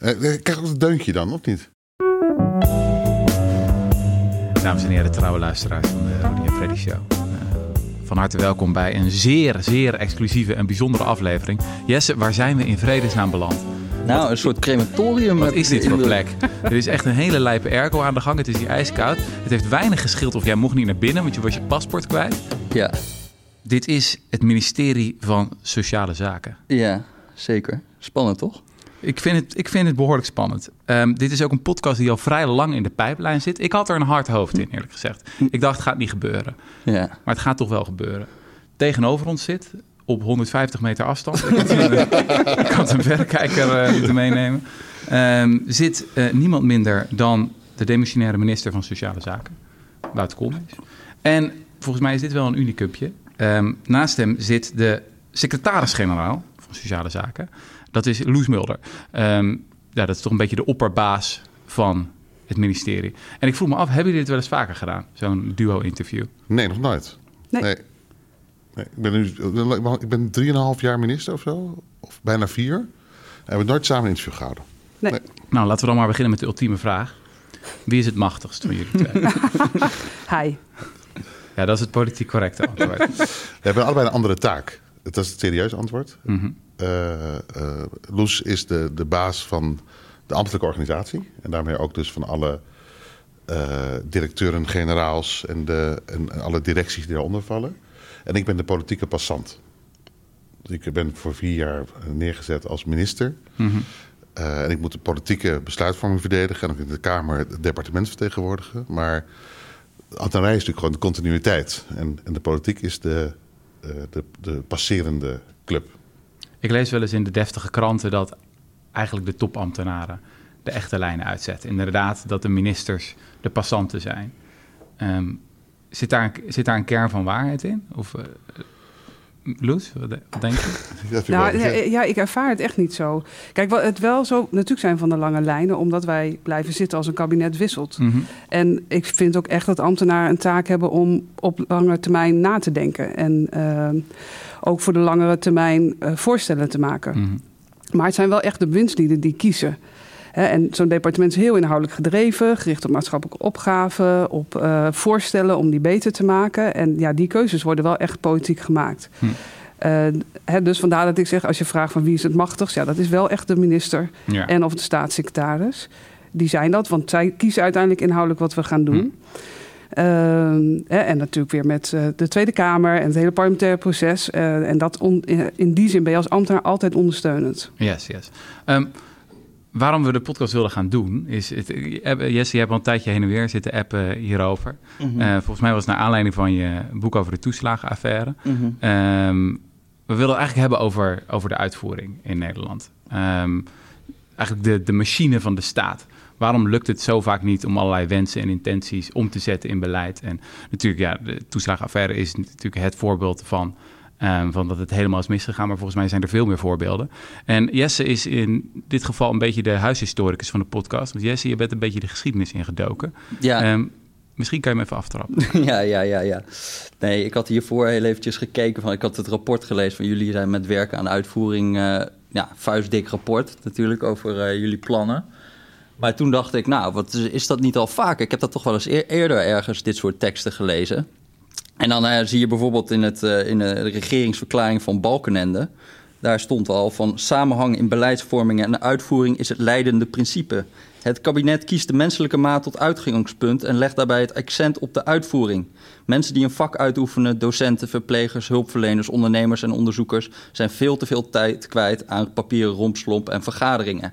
Eh, eh, krijg ik een deuntje dan, of niet? Dames en heren, trouwe luisteraars van de Rudy en Freddy Show. Eh, van harte welkom bij een zeer, zeer exclusieve en bijzondere aflevering. Jesse, waar zijn we in vredesnaam beland? Nou, een soort crematorium. Wat is dit voor plek? Er is echt een hele lijpe airco aan de gang. Het is hier ijskoud. Het heeft weinig geschild of jij mocht niet naar binnen, want je was je paspoort kwijt. Ja, Dit is het ministerie van Sociale Zaken. ja, zeker. Spannend, toch? Ik vind het, ik vind het behoorlijk spannend. Ehm, dit is ook een podcast die al vrij lang in de pijplijn zit. Ik had er een hard hoofd in, eerlijk gezegd. Ik dacht, het gaat niet gebeuren. Ja. Maar het gaat toch wel gebeuren. Tegenover ons zit, op 150 meter afstand... ik had een, ik had een verrekijker eh, moeten meenemen... ehm, zit eh, niemand minder dan de demissionaire minister van Sociale Zaken, Wouter Koolmees. En volgens mij is dit wel een unicupje. Ehm, naast hem zit de secretaris-generaal van Sociale Zaken. Dat is Loes Mulder. Ehm, ja, dat is toch een beetje de opperbaas van het ministerie. En ik vroeg me af, hebben jullie dit wel eens vaker gedaan? Zo'n duo-interview? Nee, nog nooit. Nee. Nee. Nee, ik ben nu ik ben 3,5 jaar minister of zo. Of bijna vier. En we hebben nooit samen een interview gehouden. Nee. Nee. Nou, laten we dan maar beginnen met de ultieme vraag. Wie is het machtigst van jullie twee? Hij. ja, dat is het politiek correcte antwoord. We hebben allebei een andere taak. Dat is het serieuze antwoord. Eh, Loes is de, de baas van de ambtelijke organisatie. En daarmee ook dus van alle eh, directeuren, generaals en, de, en alle directies die daaronder vallen. En ik ben de politieke passant. Ik ben voor vier jaar neergezet als minister. Mhm. Eh, en ik moet de politieke besluitvorming verdedigen. En ook in de Kamer het departement vertegenwoordigen. Maar ambtenarij is natuurlijk gewoon de continuïteit. En, en de politiek is de, eh, de, de passerende club. Ik lees wel eens in de deftige kranten dat eigenlijk de topambtenaren de echte lijnen uitzetten. Inderdaad, dat de ministers de passanten zijn. Ehm, zit, daar, een- zit daar een kern van waarheid in? Of, eh Loes, wat, de- wat denk je? Dat Nou, ja, ja, ik ervaar het echt niet zo. Kijk, wat het wel zo natuurlijk zijn van de lange lijnen, omdat wij blijven zitten als een kabinet wisselt. Mhm. En ik vind ook echt dat ambtenaren een taak hebben om op lange termijn na te denken. En ehm, ook voor de langere termijn eh, voorstellen te maken. Mhm. Maar het zijn wel echt de winstlieden die kiezen. Hè, en zo'n departement is heel inhoudelijk gedreven, gericht op maatschappelijke opgaven, op eh, voorstellen om die beter te maken. En ja, die keuzes worden wel echt politiek gemaakt. Hm. Eh, hè, dus vandaar dat ik zeg, als je vraagt van wie is het machtigst, ja, dat is wel echt de minister Ja. en of de staatssecretaris. Die zijn dat, want zij kiezen uiteindelijk inhoudelijk wat we gaan doen. Hè, en natuurlijk weer met eh, de Tweede Kamer en het hele parlementaire proces. Eh, en dat on- in- die zin ben je als ambtenaar altijd ondersteunend. Yes, yes. Ehm, waarom we de podcast wilden gaan doen, is... Het, eh, Jesse, je hebt al een tijdje heen en weer zitten appen hierover. Mhm. Eh, volgens mij was het naar aanleiding van je boek over de toeslagenaffaire. Mhm. Ehm, we wilden het eigenlijk hebben over, over de uitvoering in Nederland. Ehm, eigenlijk de, de machine van de staat. Waarom lukt het zo vaak niet om allerlei wensen en intenties om te zetten in beleid? En natuurlijk, ja, de toeslagenaffaire is natuurlijk het voorbeeld van, ehm, van dat het helemaal is misgegaan. Maar volgens mij zijn er veel meer voorbeelden. En Jesse is in dit geval een beetje de huishistoricus van de podcast. Want Jesse, je bent een beetje de geschiedenis ingedoken. Ja. Ehm, misschien kan je hem even aftrappen. ja, ja, ja, ja. Nee, ik had hiervoor heel eventjes gekeken. Van, ik had het rapport gelezen van jullie zijn met werken aan uitvoering. eh, ja, vuistdik rapport natuurlijk over eh, jullie plannen. Maar toen dacht ik, nou, wat is, dat niet al vaak? Ik heb dat toch wel eens eer- eerder ergens dit soort teksten gelezen. En dan eh, zie je bijvoorbeeld in, het, eh, in de regeringsverklaring van Balkenende... daar stond al van samenhang in beleidsvorming en uitvoering is het leidende principe. Het kabinet kiest de menselijke maat tot uitgangspunt en legt daarbij het accent op de uitvoering. Mensen die een vak uitoefenen, docenten, verplegers, hulpverleners, ondernemers en onderzoekers... zijn veel te veel tijd kwijt aan papieren rompslomp en vergaderingen.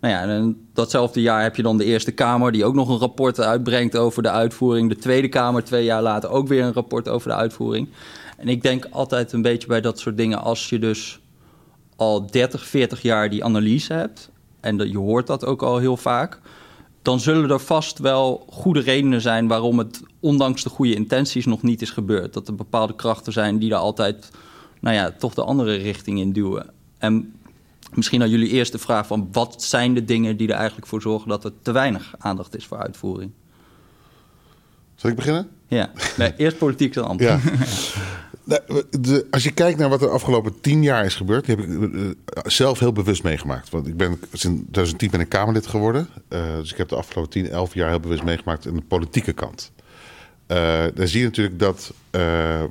Nou ja, en datzelfde jaar heb je dan de Eerste Kamer... die ook nog een rapport uitbrengt over de uitvoering. De Tweede Kamer twee jaar later ook weer een rapport over de uitvoering. En ik denk altijd een beetje bij dat soort dingen... als je dus al 30, 40 jaar die analyse hebt... en je hoort dat ook al heel vaak... dan zullen er vast wel goede redenen zijn... waarom het ondanks de goede intenties nog niet is gebeurd. Dat er bepaalde krachten zijn die er altijd... nou ja, toch de andere richting in duwen. En Misschien aan jullie eerste vraag van wat zijn de dingen die er eigenlijk voor zorgen dat er te weinig aandacht is voor uitvoering? Zal ik beginnen? Ja, nee, eerst politiek dan ambt. Ja. Nou, de, als je kijkt naar wat er de afgelopen tien jaar is gebeurd, die heb ik uh, zelf heel bewust meegemaakt. Want ik ben sinds 2010 ben ik Kamerlid geworden. Uh, dus ik heb de afgelopen 10, 11 jaar heel bewust meegemaakt aan de politieke kant. Uh, daar zie je natuurlijk dat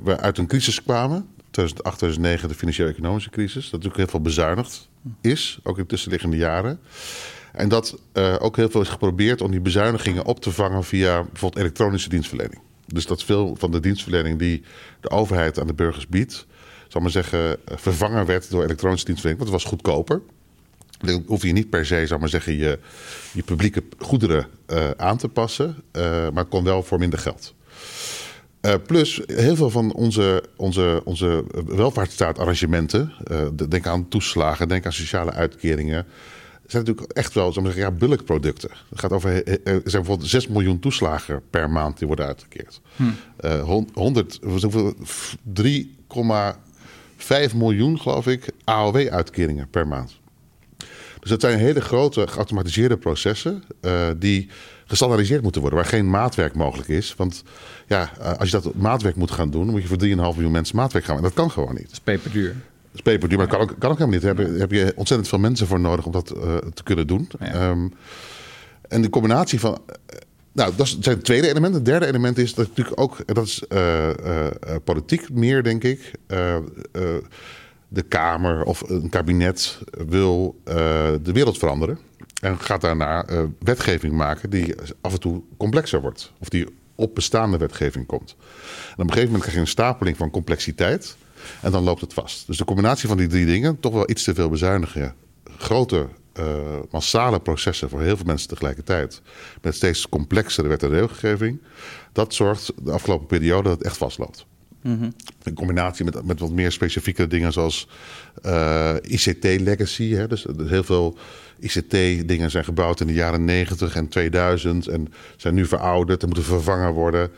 we uit een crisis kwamen. 2008, 2009, de financiële-economische crisis. Dat natuurlijk heel veel bezuinigd is, ook in tussenliggende jaren. En dat ook heel veel is geprobeerd om die bezuinigingen op te vangen via bijvoorbeeld elektronische dienstverlening. Dus dat veel van de dienstverlening die de overheid aan de burgers biedt, zal maar zeggen, vervangen werd door elektronische dienstverlening. Want het was goedkoper. Dan hoef je niet per se, zal maar zeggen, je, je publieke goederen uh, aan te passen. Maar kon wel voor minder geld. Uh, plus, heel veel van onze, onze, onze welvaartsstaatarrangementen, denk aan toeslagen, denk aan sociale uitkeringen, zijn natuurlijk echt wel zal maar zeggen, ja, bulkproducten. Het gaat over, er zijn bijvoorbeeld 6 miljoen toeslagen per maand die worden uitgekeerd. Uh, 100, 3,5 miljoen, geloof ik, AOW-uitkeringen per maand. Dus dat zijn hele grote geautomatiseerde processen uh, die gestandaardiseerd moeten worden, waar geen maatwerk mogelijk is. Want ja, uh, als je dat maatwerk moet gaan doen, moet je voor 3,5 miljoen mensen maatwerk gaan. En dat kan gewoon niet. Dat is peperduur is peperduur, maar dat kan ook, kan ook helemaal niet. Daar heb, je ontzettend veel mensen voor nodig om dat uh, te kunnen doen. Ja. Um, en de combinatie van. Nou, dat zijn het tweede element. Het derde element is dat natuurlijk ook, dat is uh, uh, politiek meer, denk ik. de Kamer of een kabinet wil de wereld veranderen. En gaat daarna wetgeving maken die af en toe complexer wordt. Of die op bestaande wetgeving komt. En op een gegeven moment krijg je een stapeling van complexiteit. En dan loopt het vast. Dus de combinatie van die drie dingen, toch wel iets te veel bezuinigen. Grote, uh, massale processen voor heel veel mensen tegelijkertijd. Met steeds complexere wet en regelgeving. Dat zorgt de afgelopen periode dat het echt vastloopt. Mm -hmm. In combinatie met, met wat meer specifieke dingen zoals uh, ICT-legacy. Dus, dus heel veel ICT-dingen zijn gebouwd in de jaren 90 en 2000 en zijn nu verouderd en moeten vervangen worden.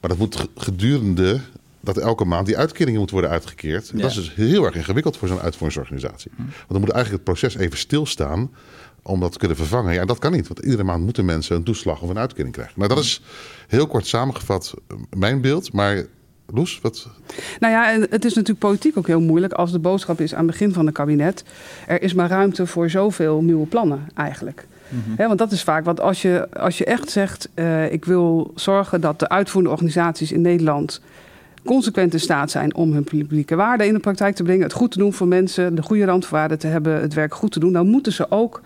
Maar dat moet gedurende dat elke maand die uitkeringen moeten worden uitgekeerd. Ja. Dat is dus heel erg ingewikkeld voor zo'n uitvoeringsorganisatie. Hm. Want dan moet eigenlijk het proces even stilstaan om dat te kunnen vervangen. Ja, dat kan niet, want iedere maand moeten mensen een toeslag of een uitkering krijgen. Nou, dat is heel kort samengevat eh, mijn beeld, maar Loes, wat? Nou ja, en het is natuurlijk politiek ook heel moeilijk als de boodschap is aan het begin van het kabinet. Er is maar ruimte voor zoveel nieuwe plannen eigenlijk. Mm -hmm. want dat is vaak wat als je, als je echt zegt: uh, ik wil zorgen dat de uitvoerende organisaties in Nederland consequent in staat zijn om hun publieke waarden in de praktijk te brengen, het goed te doen voor mensen, de goede randvoorwaarden te hebben, het werk goed te doen, dan moeten ze ook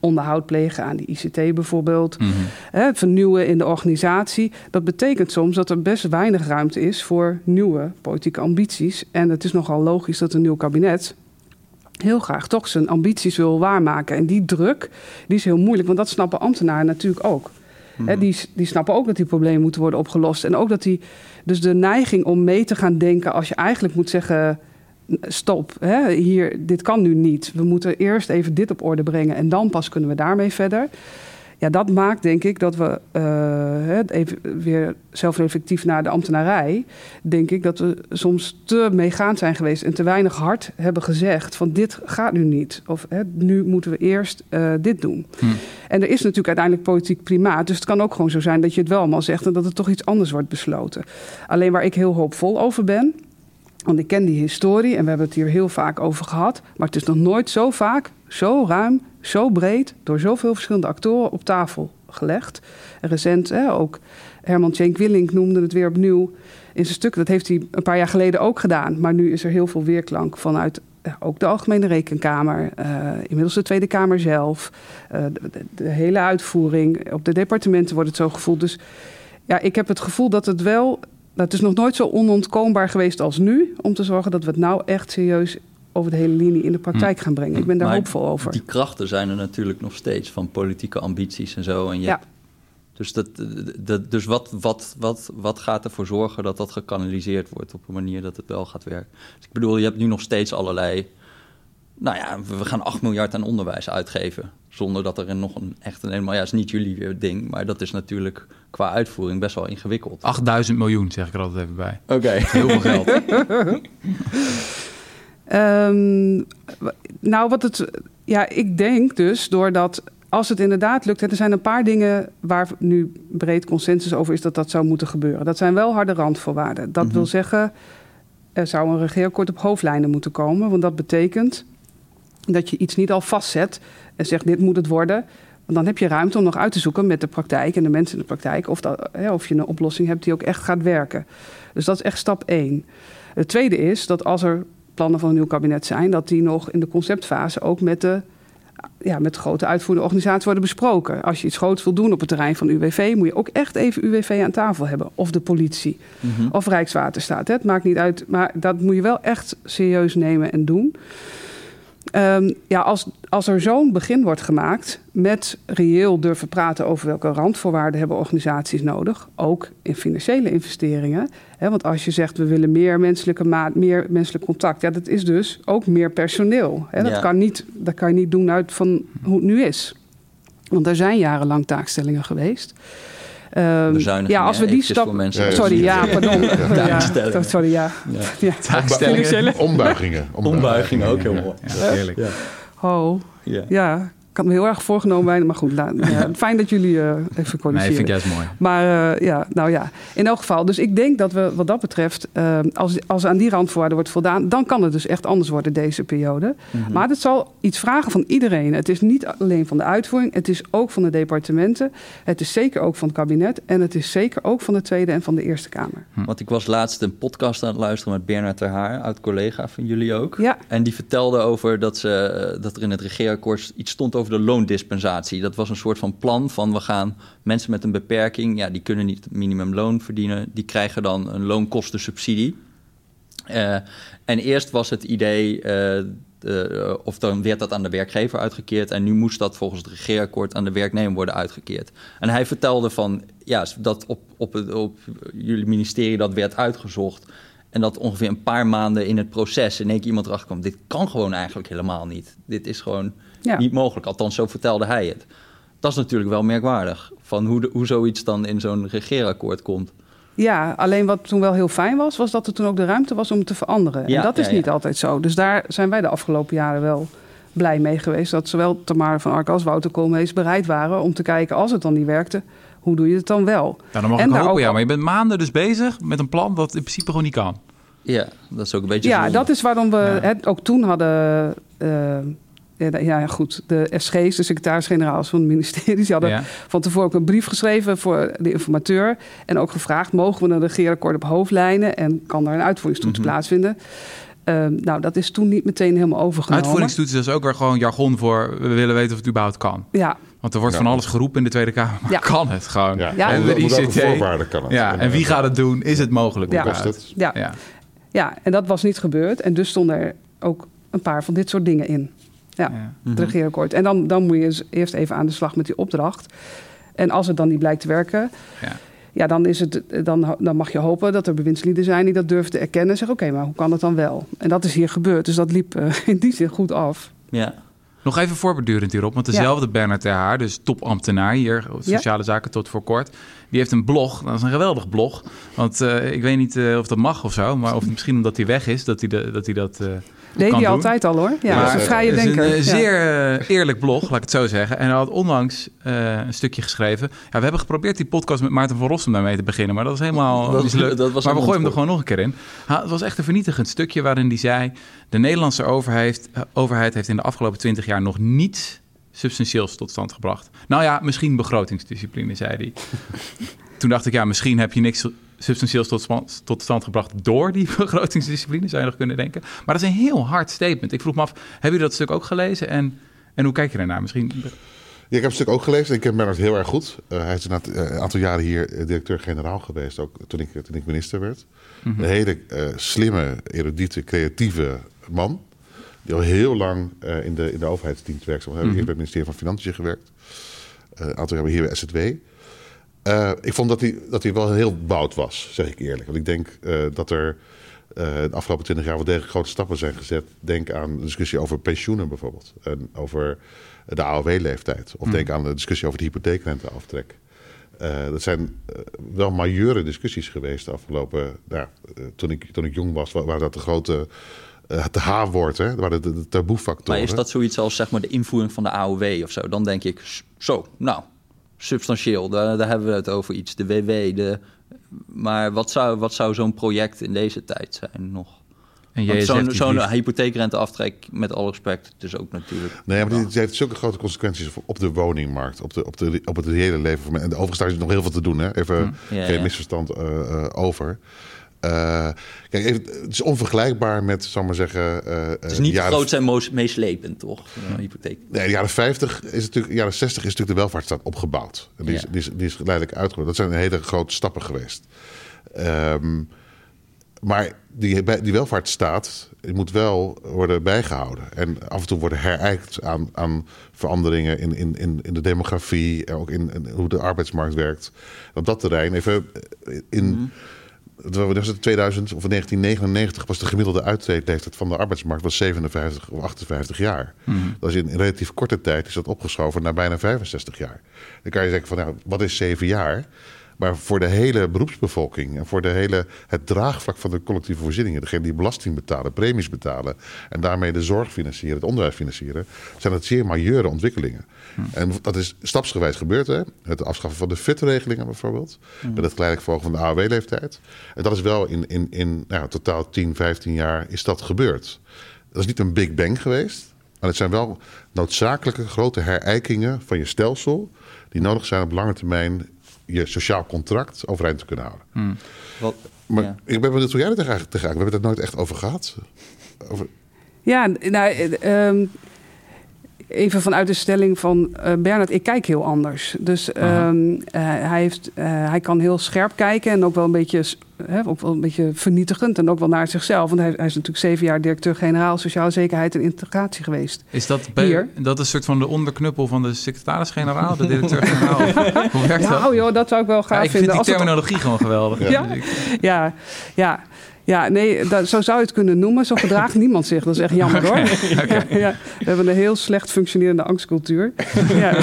onderhoud plegen aan die ICT bijvoorbeeld. Mm -hmm. het vernieuwen in de organisatie. Dat betekent soms dat er best weinig ruimte is voor nieuwe politieke ambities. En het is nogal logisch dat een nieuw kabinet heel graag toch zijn ambities wil waarmaken. En die druk die is heel moeilijk, want dat snappen ambtenaren natuurlijk ook. Mm die, die snappen ook dat die problemen moeten worden opgelost. En ook dat die. Dus de neiging om mee te gaan denken als je eigenlijk moet zeggen. Stop, hè, hier, dit kan nu niet. We moeten eerst even dit op orde brengen en dan pas kunnen we daarmee verder. Ja, dat maakt denk ik dat we, uh, even weer zelfreflectief naar de ambtenarij, denk ik dat we soms te meegaand zijn geweest en te weinig hard hebben gezegd van dit gaat nu niet. Of hè, nu moeten we eerst uh, dit doen. Hm. En er is natuurlijk uiteindelijk politiek primaat, dus het kan ook gewoon zo zijn dat je het wel allemaal zegt en dat het toch iets anders wordt besloten. Alleen waar ik heel hoopvol over ben, want ik ken die historie en we hebben het hier heel vaak over gehad. Maar het is nog nooit zo vaak, zo ruim, zo breed, door zoveel verschillende actoren op tafel gelegd. En recent hè, ook Herman Tjenk Willink noemde het weer opnieuw in zijn stuk. Dat heeft hij een paar jaar geleden ook gedaan. Maar nu is er heel veel weerklank vanuit ja, ook de Algemene Rekenkamer, uh, inmiddels de Tweede Kamer zelf, uh, de, de, hele uitvoering. Op de departementen wordt het zo gevoeld. Dus ja, ik heb het gevoel dat het wel het is nog nooit zo onontkoombaar geweest als nu om te zorgen dat we het nou echt serieus over de hele linie in de praktijk hm. gaan brengen. Ik ben daar maar hoopvol over. Die krachten zijn er natuurlijk nog steeds van politieke ambities en zo. En je ja. dus dat, dat, dus wat, wat, wat, wat gaat ervoor zorgen dat dat gekanaliseerd wordt op een manier dat het wel gaat werken? Dus ik bedoel, je hebt nu nog steeds allerlei nou ja, we gaan 8 miljard aan onderwijs uitgeven. Zonder dat er nog een echt een helemaal, ja, is niet jullie ding, maar dat is natuurlijk qua uitvoering best wel ingewikkeld. 8000 miljoen, zeg ik er altijd even bij. Oké. Heel veel geld. um, nou, wat het. Ja, ik denk dus doordat. Als het inderdaad lukt, er zijn een paar dingen waar nu breed consensus over is dat dat zou moeten gebeuren. Dat zijn wel harde randvoorwaarden. Dat wil mhm. zeggen, er zou een regeerakkoord op hoofdlijnen moeten komen. Want dat betekent dat je iets niet al vastzet en zegt dit moet het worden. Want dan heb je ruimte om nog uit te zoeken met de praktijk en de mensen in de praktijk of, dat, hè, of je een oplossing hebt die ook echt gaat werken. Dus dat is echt stap één. Het tweede is dat als er plannen van een nieuw kabinet zijn, dat die nog in de conceptfase ook met de ja, met grote uitvoerende organisaties worden besproken. Als je iets groots wil doen op het terrein van UWV, moet je ook echt even UWV aan tafel hebben. Of de politie. Of Rijkswaterstaat. Hè. Het maakt niet uit. Maar dat moet je wel echt serieus nemen en doen. Um, ja, als, als er zo'n begin wordt gemaakt met reëel durven praten over welke randvoorwaarden hebben organisaties nodig, ook in financiële investeringen. Hè, want als je zegt we willen meer menselijke maat, meer menselijk contact, ja, dat is dus ook meer personeel. Hè. Dat, Ja. kan niet, dat kan je niet doen uit van hoe het nu is. Want er zijn jarenlang taakstellingen geweest. Ehm, Bezuinigingen, ja, als we die stap. voor mensen. Ja, ja, sorry, ja, pardon. Ja, sorry, ja. Ombuigingen. Ombuiging ook heel mooi. Ja, heerlijk. Ja. Oh, Ja. Had me heel erg voorgenomen bijna, maar goed. Nou, ja, fijn dat jullie eh, even Nee, corrigeren. vind ik juist mooi. Maar eh, ja, nou ja, in elk geval. Dus ik denk dat we wat dat betreft, eh, als, als aan die randvoorwaarden wordt voldaan, dan kan het dus echt anders worden deze periode. Mhm. Maar het zal iets vragen van iedereen. Het is niet alleen van de uitvoering, het is ook van de departementen. Het is zeker ook van het kabinet en het is zeker ook van de Tweede en van de Eerste Kamer. Want ik was laatst een podcast aan het luisteren met Bernard Ter Haar, oud-collega van jullie ook. Ja. En die vertelde over dat, ze, dat er in het regeerakkoord iets stond over de loondispensatie. Dat was een soort van plan van we gaan mensen met een beperking, ja, die kunnen niet minimumloon verdienen, die krijgen dan een loonkostensubsidie. Eh, en eerst was het idee, eh, de- of dan werd dat aan de werkgever uitgekeerd. En nu moest dat volgens het regeerakkoord aan de werknemer worden uitgekeerd. En hij vertelde van, ja, dat op, op, het, op jullie ministerie dat werd uitgezocht. En dat ongeveer een paar maanden in het proces in één keer iemand erachter kwam. Dit kan gewoon eigenlijk helemaal niet. Dit is gewoon Ja. niet mogelijk. Althans, zo vertelde hij het. Dat is natuurlijk wel merkwaardig. Van hoe, de, hoe zoiets dan in zo'n regeerakkoord komt. Ja, alleen wat toen wel heel fijn was, was dat er toen ook de ruimte was om het te veranderen. Ja, en dat is ja, ja. niet altijd zo. Dus daar zijn wij de afgelopen jaren wel blij mee geweest. Dat zowel Tamara van Ark als Wouter Koolmees bereid waren om te kijken, als het dan niet werkte, hoe doe je het dan wel? Nou, dan mag En ik daar hopen, ook ja. Maar je bent maanden dus bezig met een plan dat in principe gewoon niet kan. Ja, dat is ook een beetje Ja, zonde. dat is waarom we Ja. het ook toen hadden. eh, ja, goed. De SG's, de secretaris-generaals van het ministerie, die hadden Ja. van tevoren ook een brief geschreven voor de informateur. En ook gevraagd: mogen we een regeerakkoord op hoofdlijnen en kan daar een uitvoeringstoets Mhm. plaatsvinden? Ehm, nou, dat is toen niet meteen helemaal overgenomen. Uitvoeringstoetsen is ook weer gewoon jargon voor... we willen weten of het überhaupt kan. Ja, Want er wordt Ja. van alles geroepen in de Tweede Kamer. Maar Ja. kan het gewoon? Ja, Ja. En de ICT. voorwaarden kan het? Ja, en wie gaat het doen? Is het mogelijk? Ja. Het? ja, Ja. ja, en dat was niet gebeurd. En dus stonden er ook een paar van dit soort dingen in. Ja. Ja. het regeerakkoord. En dan, dan moet je dus eerst even aan de slag met die opdracht. En als het dan niet blijkt te werken, Ja. ja, dan, is het, dan, dan mag je hopen dat er bewindslieden zijn die dat durven te erkennen. En zeggen, oké, maar hoe kan het dan wel? En dat is hier gebeurd. Dus dat liep eh, in die zin goed af. Ja. Nog even voorbedurend hierop, want dezelfde Bernard Ter Haar, dus topambtenaar hier, sociale zaken tot voor kort, die heeft een blog. Dat is een geweldig blog, want eh, ik weet niet eh, of dat mag of zo, maar of misschien omdat hij weg is, dat hij, de, dat hij dat... Deed hij altijd al hoor. Ja, Maar een vrije Het is denker. een eh, zeer eh, eerlijk blog, laat ik het zo zeggen. En hij had onlangs eh, een stukje geschreven. Ja, we hebben geprobeerd die podcast met Maarten van Rossum daarmee te beginnen, maar dat is helemaal Dat- mislukt. dat was maar we gooien hem er gewoon nog een keer in. Ha, het was echt een vernietigend stukje waarin hij zei... de Nederlandse overheid, overheid heeft in de afgelopen twintig jaar nog niets substantieels tot stand gebracht. Nou ja, misschien begrotingsdiscipline, zei hij. Toen dacht ik, ja, misschien heb je niks substantieels tot, tot stand gebracht door die begrotingsdiscipline, zou je nog kunnen denken. Maar dat is een heel hard statement. Ik vroeg me af, hebben jullie dat stuk ook gelezen en, en hoe kijk je daarnaar? Misschien... Ja, ik heb het stuk ook gelezen. Ik ken Bernard heel erg goed. Eh, hij is eh, een aantal jaren hier eh, directeur-generaal geweest, ook toen ik, toen ik minister werd. Een hele slimme, erudite, creatieve man. Die al heel lang in, de, in de overheidsdienst werkzaam was. Hij heeft bij het ministerie van Financiën gewerkt. Een aantal jaar hier bij SZW. Eh, ik vond dat hij, dat hij wel heel bout was, zeg ik eerlijk. Want ik denk eh, dat er eh, de afgelopen twintig jaar wel degelijk grote stappen zijn gezet. Denk aan de discussie over pensioenen bijvoorbeeld. En over de AOW-leeftijd. Of denk aan de discussie over de hypotheekrenteaftrek. Dat zijn wel majeure discussies geweest de afgelopen... Nou, eh, toen, ik, toen ik jong was, wa- waren dat de grote... het H-woord, hè? Waren de, de taboefactoren. Maar is dat zoiets als zeg maar, de invoering van de AOW of zo? Dan denk ik, zo, nou, substantieel, daar, daar hebben we het over iets. De WW, de, maar wat zou, wat zou zo'n project in deze tijd zijn nog? En Zo'n die- hypotheekrenteaftrek, met alle respect, dus ook natuurlijk... Nee, maar dit heeft zulke grote consequenties op de woningmarkt, op, de, op, de, op het reële leven van mensen. En overigens daar is nog heel veel te doen, hè? Even Hm. Ja, geen ja. misverstand eh, eh, over. Eh, kijk, even, het is onvergelijkbaar met, zal ik maar zeggen. eh, Het is niet jaren, groot zijn meeslepend, toch? Een hypotheek. Nee, de jaren 50 is natuurlijk, jaren 60 is natuurlijk de welvaartsstaat opgebouwd. En die, is, die, is, die is geleidelijk uitgebouwd. Dat zijn hele grote stappen geweest. Ehm, maar die, die welvaartsstaat moet wel worden bijgehouden. En af en toe worden herijkt aan, aan veranderingen in, in, in, in de demografie. En ook in, in hoe de arbeidsmarkt werkt. Op dat terrein, even in. Het 2000 of 1999 was de gemiddelde uittreedleeftijd van de arbeidsmarkt was 57 of 58 jaar. Dat is in, in relatief korte tijd is dat opgeschoven naar bijna 65 jaar. Dan kan je zeggen van nou, wat is zeven jaar? Maar voor de hele beroepsbevolking en voor de hele, het draagvlak van de collectieve voorzieningen, degene die belasting betalen, premies betalen en daarmee de zorg financieren, het onderwijs financieren, zijn dat zeer majeure ontwikkelingen. En dat is stapsgewijs gebeurd. Hè? Het afschaffen van de FIT-regelingen bijvoorbeeld, met het geleidelijk verhogen van de AOW-leeftijd. En dat is wel in, in, in nou, totaal 10, 15 jaar is dat gebeurd. Dat is niet een big bang geweest, maar het zijn wel noodzakelijke grote herijkingen van je stelsel die nodig zijn op lange termijn je sociaal contract overeind te kunnen houden. Wat, Maar ja. ik ben benieuwd hoe jij er tegen We hebben het er nooit echt over gehad. Over, Ja, nou, eh, ehm, even vanuit de stelling van eh Bernard, ik kijk heel anders. Dus ehm, eh, hij, heeft, eh, hij kan heel scherp kijken en ook wel een beetje, hè, ook wel een beetje vernietigend en ook wel naar zichzelf. Want hij, hij is natuurlijk zeven jaar directeur-generaal sociale zekerheid en integratie geweest. Is dat, bij, Hier. dat is een soort van de onderknuppel van de secretaris-generaal, de directeur-generaal? Hoe werkt dat? Nou joh, dat zou ik wel gaaf Ja, ik vind vinden. die het- terminologie gewoon geweldig. Ja? Ja, ja. Ja, nee, dat, zo zou je het kunnen noemen. Zo gedraagt niemand zich. Dat is echt jammer hoor. Ja, ja. We hebben een heel slecht functionerende angstcultuur. Ja,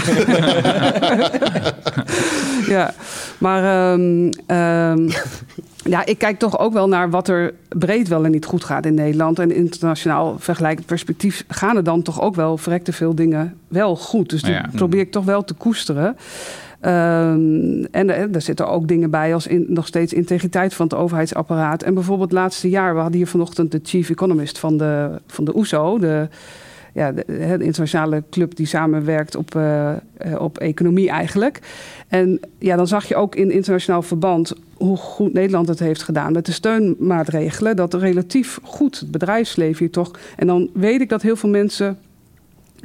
ja. maar ehm, ehm, ja, ik kijk toch ook wel naar wat er breed wel en niet goed gaat in Nederland. En internationaal vergelijkend perspectief gaan er dan toch ook wel verrekte veel dingen wel goed. Dus die probeer ik toch wel te koesteren. Ehm, en er, er zitten ook dingen bij als nog steeds integriteit van het overheidsapparaat. En bijvoorbeeld laatste jaar, we hadden hier vanochtend de chief economist van de, van de OESO, de, ja, de, de internationale club die samenwerkt op, eh, eh, op economie eigenlijk. En ja, dan zag je ook in internationaal verband hoe goed Nederland het heeft gedaan met de steunmaatregelen. Dat relatief goed het bedrijfsleven hier toch. En dan weet ik dat heel veel mensen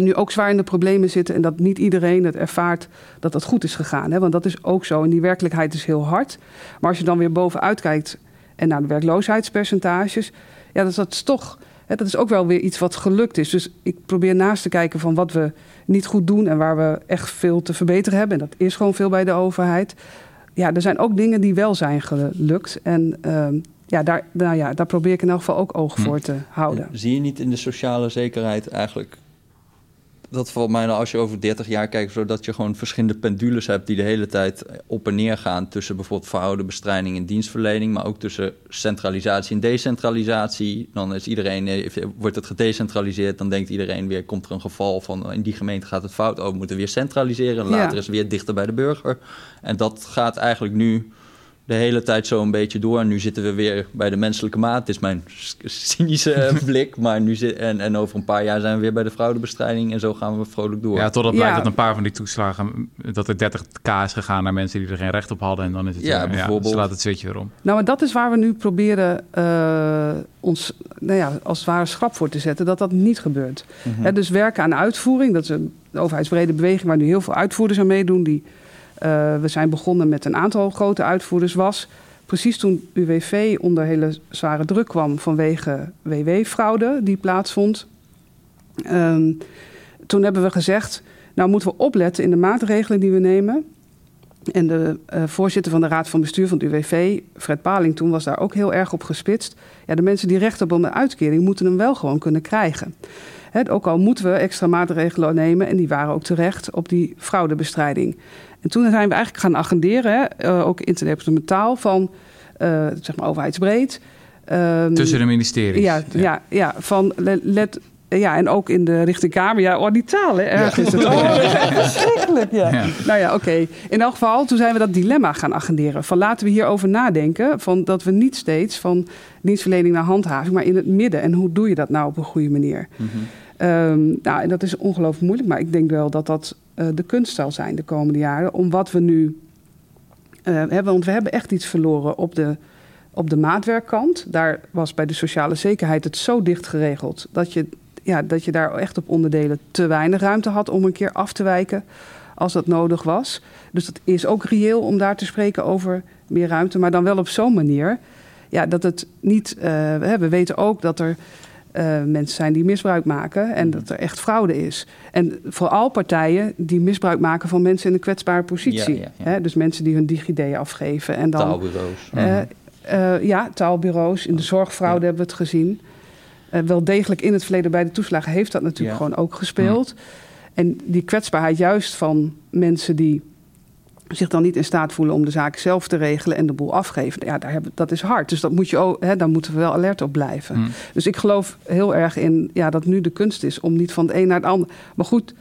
nu ook zwaar in de problemen zitten en dat niet iedereen het ervaart dat het goed is gegaan. Hè? Want dat is ook zo en die werkelijkheid is heel hard. Maar als je dan weer bovenuit kijkt en naar de werkloosheidspercentages, ja, dat is, dat is toch, hè, dat is ook wel weer iets wat gelukt is. Dus ik probeer naast te kijken van wat we niet goed doen en waar we echt veel te verbeteren hebben. En dat is gewoon veel bij de overheid. Ja, er zijn ook dingen die wel zijn gelukt. En ehm, ja, daar, nou ja, daar probeer ik in elk geval ook oog Hm. voor te houden. Zie je niet in de sociale zekerheid eigenlijk... Dat valt mij nou als je over 30 jaar kijkt, zodat je gewoon verschillende pendules hebt die de hele tijd op en neer gaan tussen bijvoorbeeld fraudebestrijding en dienstverlening, maar ook tussen centralisatie en decentralisatie. Dan is iedereen, eh, wordt het gedecentraliseerd, dan denkt iedereen weer, komt er een geval van oh, in die gemeente gaat het fout, oh, we moeten weer centraliseren. Ja. Later is het weer dichter bij de burger. En dat gaat eigenlijk nu de hele tijd zo een beetje door. En nu zitten we weer bij de menselijke maat. Het is mijn cynische eh, blik. Maar nu zit, en, en over een paar jaar zijn we weer bij de fraudebestrijding. En zo gaan we vrolijk door. Ja, totdat Ja. blijkt dat een paar van die toeslagen... dat er 30k is gegaan naar mensen die er geen recht op hadden. En dan is het Ja, weer- bijvoorbeeld. slaat het switch weer om. Nou, maar dat is waar we nu proberen eh, ons nou ja, als het ware schrap voor te zetten, dat dat niet gebeurt. Hè, dus werken aan uitvoering, dat is een overheidsbrede beweging waar nu heel veel uitvoerders aan meedoen. Die, we zijn begonnen met een aantal grote uitvoerders, was precies toen UWV onder hele zware druk kwam vanwege WW-fraude die plaatsvond. Ehm, toen hebben we gezegd, nou moeten we opletten in de maatregelen die we nemen. En de eh, voorzitter van de Raad van Bestuur van UWV, Fred Paling, toen was daar ook heel erg op gespitst. Ja, de mensen die recht hebben op een uitkering moeten hem wel gewoon kunnen krijgen. Ook al moeten we extra maatregelen nemen, en die waren ook terecht op die fraudebestrijding. En toen zijn we eigenlijk gaan agenderen, eh, ook interdepartementaal, van eh, zeg maar overheidsbreed. Ehm, Tussen de ministeries. ja, ja. Ja, van le- let. Ja, en ook in de richting Kamer. Ja, oh, die taal, hè, erg is het. Oh, dat is echt verschrikkelijk. Ja. Nou ja, oké. In elk geval, toen zijn we dat dilemma gaan agenderen. Van laten we hierover nadenken. Van dat we niet steeds van dienstverlening naar handhaving, maar in het midden. En hoe doe je dat nou op een goede manier? Mhm. Ehm, nou, en dat is ongelooflijk moeilijk. Maar ik denk wel dat dat eh, de kunst zal zijn de komende jaren. Om wat we nu eh, hebben. Want we hebben echt iets verloren op de, op de maatwerkkant. Daar was bij de sociale zekerheid het zo dicht geregeld. Dat je, ja, dat je daar echt op onderdelen te weinig ruimte had om een keer af te wijken. Als dat nodig was. Dus dat is ook reëel om daar te spreken over meer ruimte. Maar dan wel op zo'n manier. Ja, dat het niet. eh, we weten ook dat er eh, mensen zijn die misbruik maken en dat er echt fraude is. En vooral partijen die misbruik maken van mensen in een kwetsbare positie. Ja, ja, ja. Hè, dus mensen die hun DigiD afgeven en dan. Taalbureaus. eh, eh, ja, taalbureaus. In de zorgfraude hebben we het gezien. Eh, wel degelijk in het verleden bij de toeslagen heeft dat natuurlijk Ja. gewoon ook gespeeld. En die kwetsbaarheid juist van mensen die zich dan niet in staat voelen om de zaak zelf te regelen en de boel afgeven. Ja, daar hebben, dat is hard. Dus dat moet je ook, hè, daar moeten we wel alert op blijven. Mm. Dus ik geloof heel erg in ja, dat nu de kunst is om niet van het een naar het ander. Maar goed,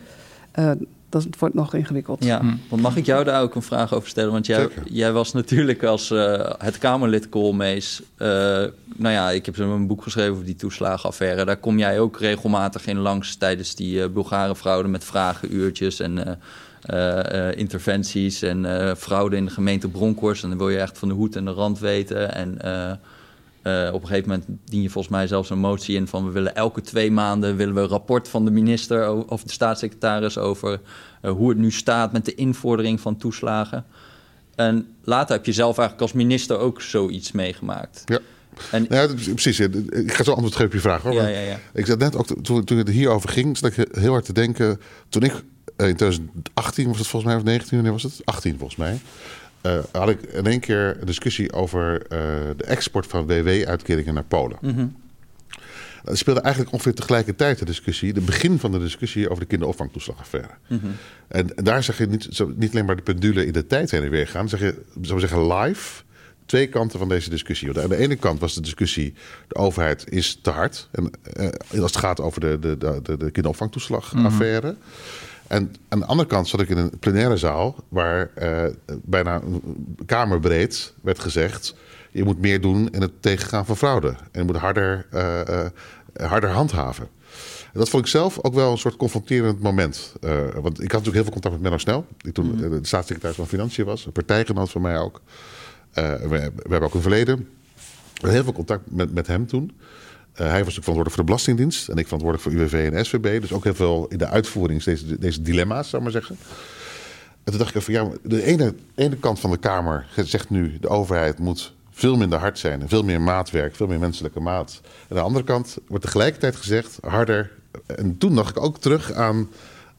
eh, dat het wordt nog ingewikkeld. Ja, Hm. want mag ik jou daar ook een vraag over stellen? Want jij, jij was natuurlijk als eh, het Kamerlid Koolmees... eh, nou ja, ik heb zo een boek geschreven over die toeslagenaffaire. Daar kom jij ook regelmatig in langs tijdens die eh Bulgare fraude... met vragenuurtjes en eh, eh, eh, interventies en eh, fraude in de gemeente Bronkhorst. En dan wil je echt van de hoed en de rand weten. En eh, op een gegeven moment dien je volgens mij zelfs een motie in... van we willen elke twee maanden willen we een rapport van de minister... of de staatssecretaris over eh, hoe het nu staat met de invordering van toeslagen. En later heb je zelf eigenlijk als minister ook zoiets meegemaakt. Ja. En, Ja, precies. Ik ga zo antwoord geven op je vraag. Hoor. ja, Maar ja, ja. Ik zat net ook, toen, toen het hierover ging, zat ik heel hard te denken. Toen ik eh, in 2018 was het volgens mij, of 19, wanneer was het? 18 volgens mij. Eh, had ik in één keer een discussie over eh, de export van WW-uitkeringen naar Polen. Mhm. Dat speelde eigenlijk ongeveer tegelijkertijd de discussie, de begin van de discussie over de kinderopvangtoeslagaffaire. Mhm. En, en daar zeg je niet, zo, niet alleen maar de pendule in de tijd heen en weer gaan, zeg je, zou zeggen, live twee kanten van deze discussie. Want Aan de ene kant was de discussie, de overheid is te hard. En, eh, als het gaat over de, de, de, de, de kinderopvangtoeslagaffaire. En aan de andere kant zat ik in een plenaire zaal waar eh, bijna kamerbreed werd gezegd: je moet meer doen in het tegengaan van fraude. En je moet harder, eh, eh, harder handhaven. En dat vond ik zelf ook wel een soort confronterend moment. Want ik had natuurlijk heel veel contact met Menno Snel, die toen eh, de staatssecretaris van Financiën was, een partijgenoot van mij ook. We, we hebben ook een verleden. We heel veel contact met, met hem toen. Eh, hij was ook verantwoordelijk voor de Belastingdienst en ik verantwoordelijk voor UWV en SVB. Dus ook heel veel in de uitvoering deze, deze dilemma's, zou ik maar zeggen. En toen dacht ik van ja, de ene, ene kant van de Kamer zegt nu de overheid moet veel minder hard zijn, veel meer maatwerk, veel meer menselijke maat. En aan de andere kant wordt tegelijkertijd gezegd harder. En toen dacht ik ook terug aan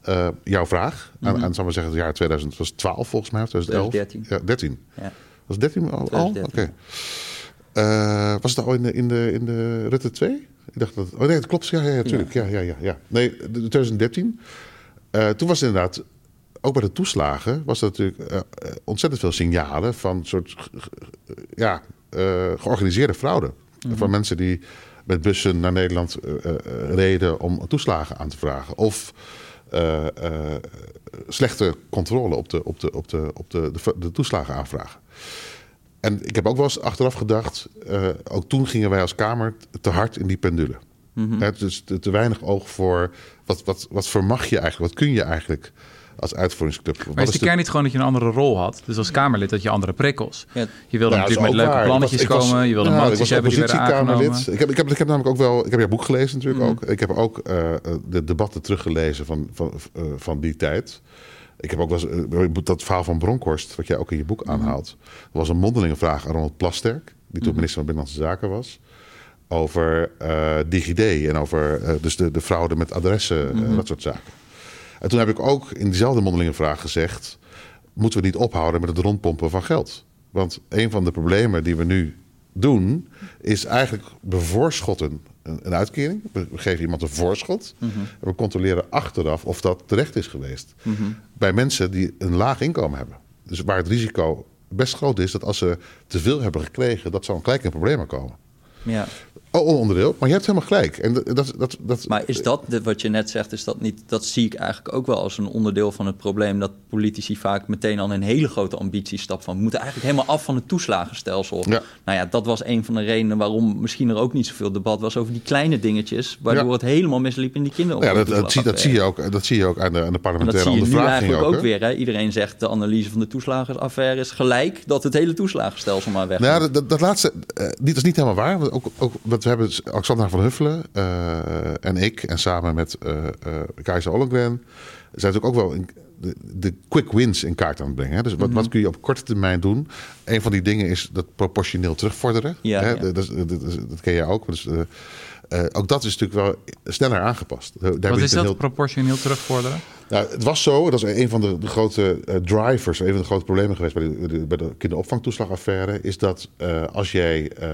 eh, jouw vraag, aan, aan zou maar zeggen het jaar 2012 volgens mij, of 2011. 2013. Ja, 13. Ja. Was het 13 al? al? Oké. 2013. Eh, was het al in de, in de, in de Rutte 2? Ik dacht dat. Oh nee, dat klopt. Ja, ja, ja, tuurlijk. Ja, ja, ja. ja. Nee, de- 2013. Eh, toen was het inderdaad. Ook bij de toeslagen was er natuurlijk eh, ontzettend veel signalen van soort ja, georganiseerde fraude. Van mensen die met bussen naar Nederland reden om toeslagen aan te vragen. Of slechte controle op de, op de, op de, op de, de, de toeslagenaanvragen. En ik heb ook wel eens achteraf gedacht, eh, ook toen gingen wij als Kamer te hard in die pendule. Hè, dus te, te weinig oog voor wat, wat, wat vermag je eigenlijk, wat kun je eigenlijk als uitvoeringsclub. Wat Maar is de de- kern niet gewoon dat je een andere rol had? Dus als Kamerlid had je andere prikkels. Ja. Je wilde Nou, dat is natuurlijk met leuke waar. plannetjes Ik was- ik was- komen. Je wilde nou, moties hebben die aangenomen. Ik heb, ik, heb, ik heb namelijk ook wel, ik heb jouw boek gelezen natuurlijk Mhm. ook. Ik heb ook eh, de debatten teruggelezen van, van, eh, van die tijd. Ik heb ook wel eens, eh, dat verhaal van Bronkhorst, wat jij ook in je boek Mhm. aanhaalt. Er was een mondelinge vraag aan Ronald Plasterk, die toen minister van Binnenlandse Zaken was. Over eh DigiD en over eh, dus de, de fraude met adressen en dat soort zaken. En toen heb ik ook in diezelfde mondelinge vraag gezegd: moeten we niet ophouden met het rondpompen van geld? Want een van de problemen die we nu doen, is eigenlijk bevoorschotten een, een uitkering. We geven iemand een voorschot. En we controleren achteraf of dat terecht is geweest. Bij mensen die een laag inkomen hebben. Dus waar het risico best groot is dat als ze te veel hebben gekregen, dat zou gelijk in problemen komen. Ja. Oh, onderdeel. Maar je hebt helemaal gelijk. En dat, dat, dat, Maar is dat, de- wat je net zegt, is dat niet... Dat zie ik eigenlijk ook wel als een onderdeel van het probleem... dat politici vaak meteen al een hele grote ambitie stappen van... we moeten eigenlijk helemaal af van het toeslagenstelsel. Ja. Nou ja, dat was een van de redenen waarom misschien er ook niet zoveel debat was... over die kleine dingetjes, waardoor Ja. het helemaal misliep in die kinderen. ja, dat, dat, zie, dat, zie je ook, dat zie je ook aan de, aan de En dat parlementaire zie je nu eigenlijk ook, weer. Hè? Iedereen zegt de analyse van de toeslagenaffaire is gelijk... dat het hele toeslagenstelsel maar weg Nou, ja, dat, dat, laatste, eh, niet, dat is niet helemaal waar. Ook, ook, we hebben Alexander van Huffelen eh, en ik, en samen met eh eh Keizer Ollengren, zijn natuurlijk ook wel in- de, de quick wins in kaart aan het brengen. Hè? Dus wat, Mhm. wat kun je op korte termijn doen? Een van die dingen is dat proportioneel terugvorderen. Ja, hè? ja. Dat, dat, ken je ook. Dus, eh, ook dat is natuurlijk wel sneller aangepast. Daar Wat is dat, heel- proportioneel terugvorderen? nou, het was zo, dat is een van de, de grote eh, drivers, een van de grote problemen geweest bij de, de- bij de kinderopvangtoeslagaffaire, is dat eh, als jij eh,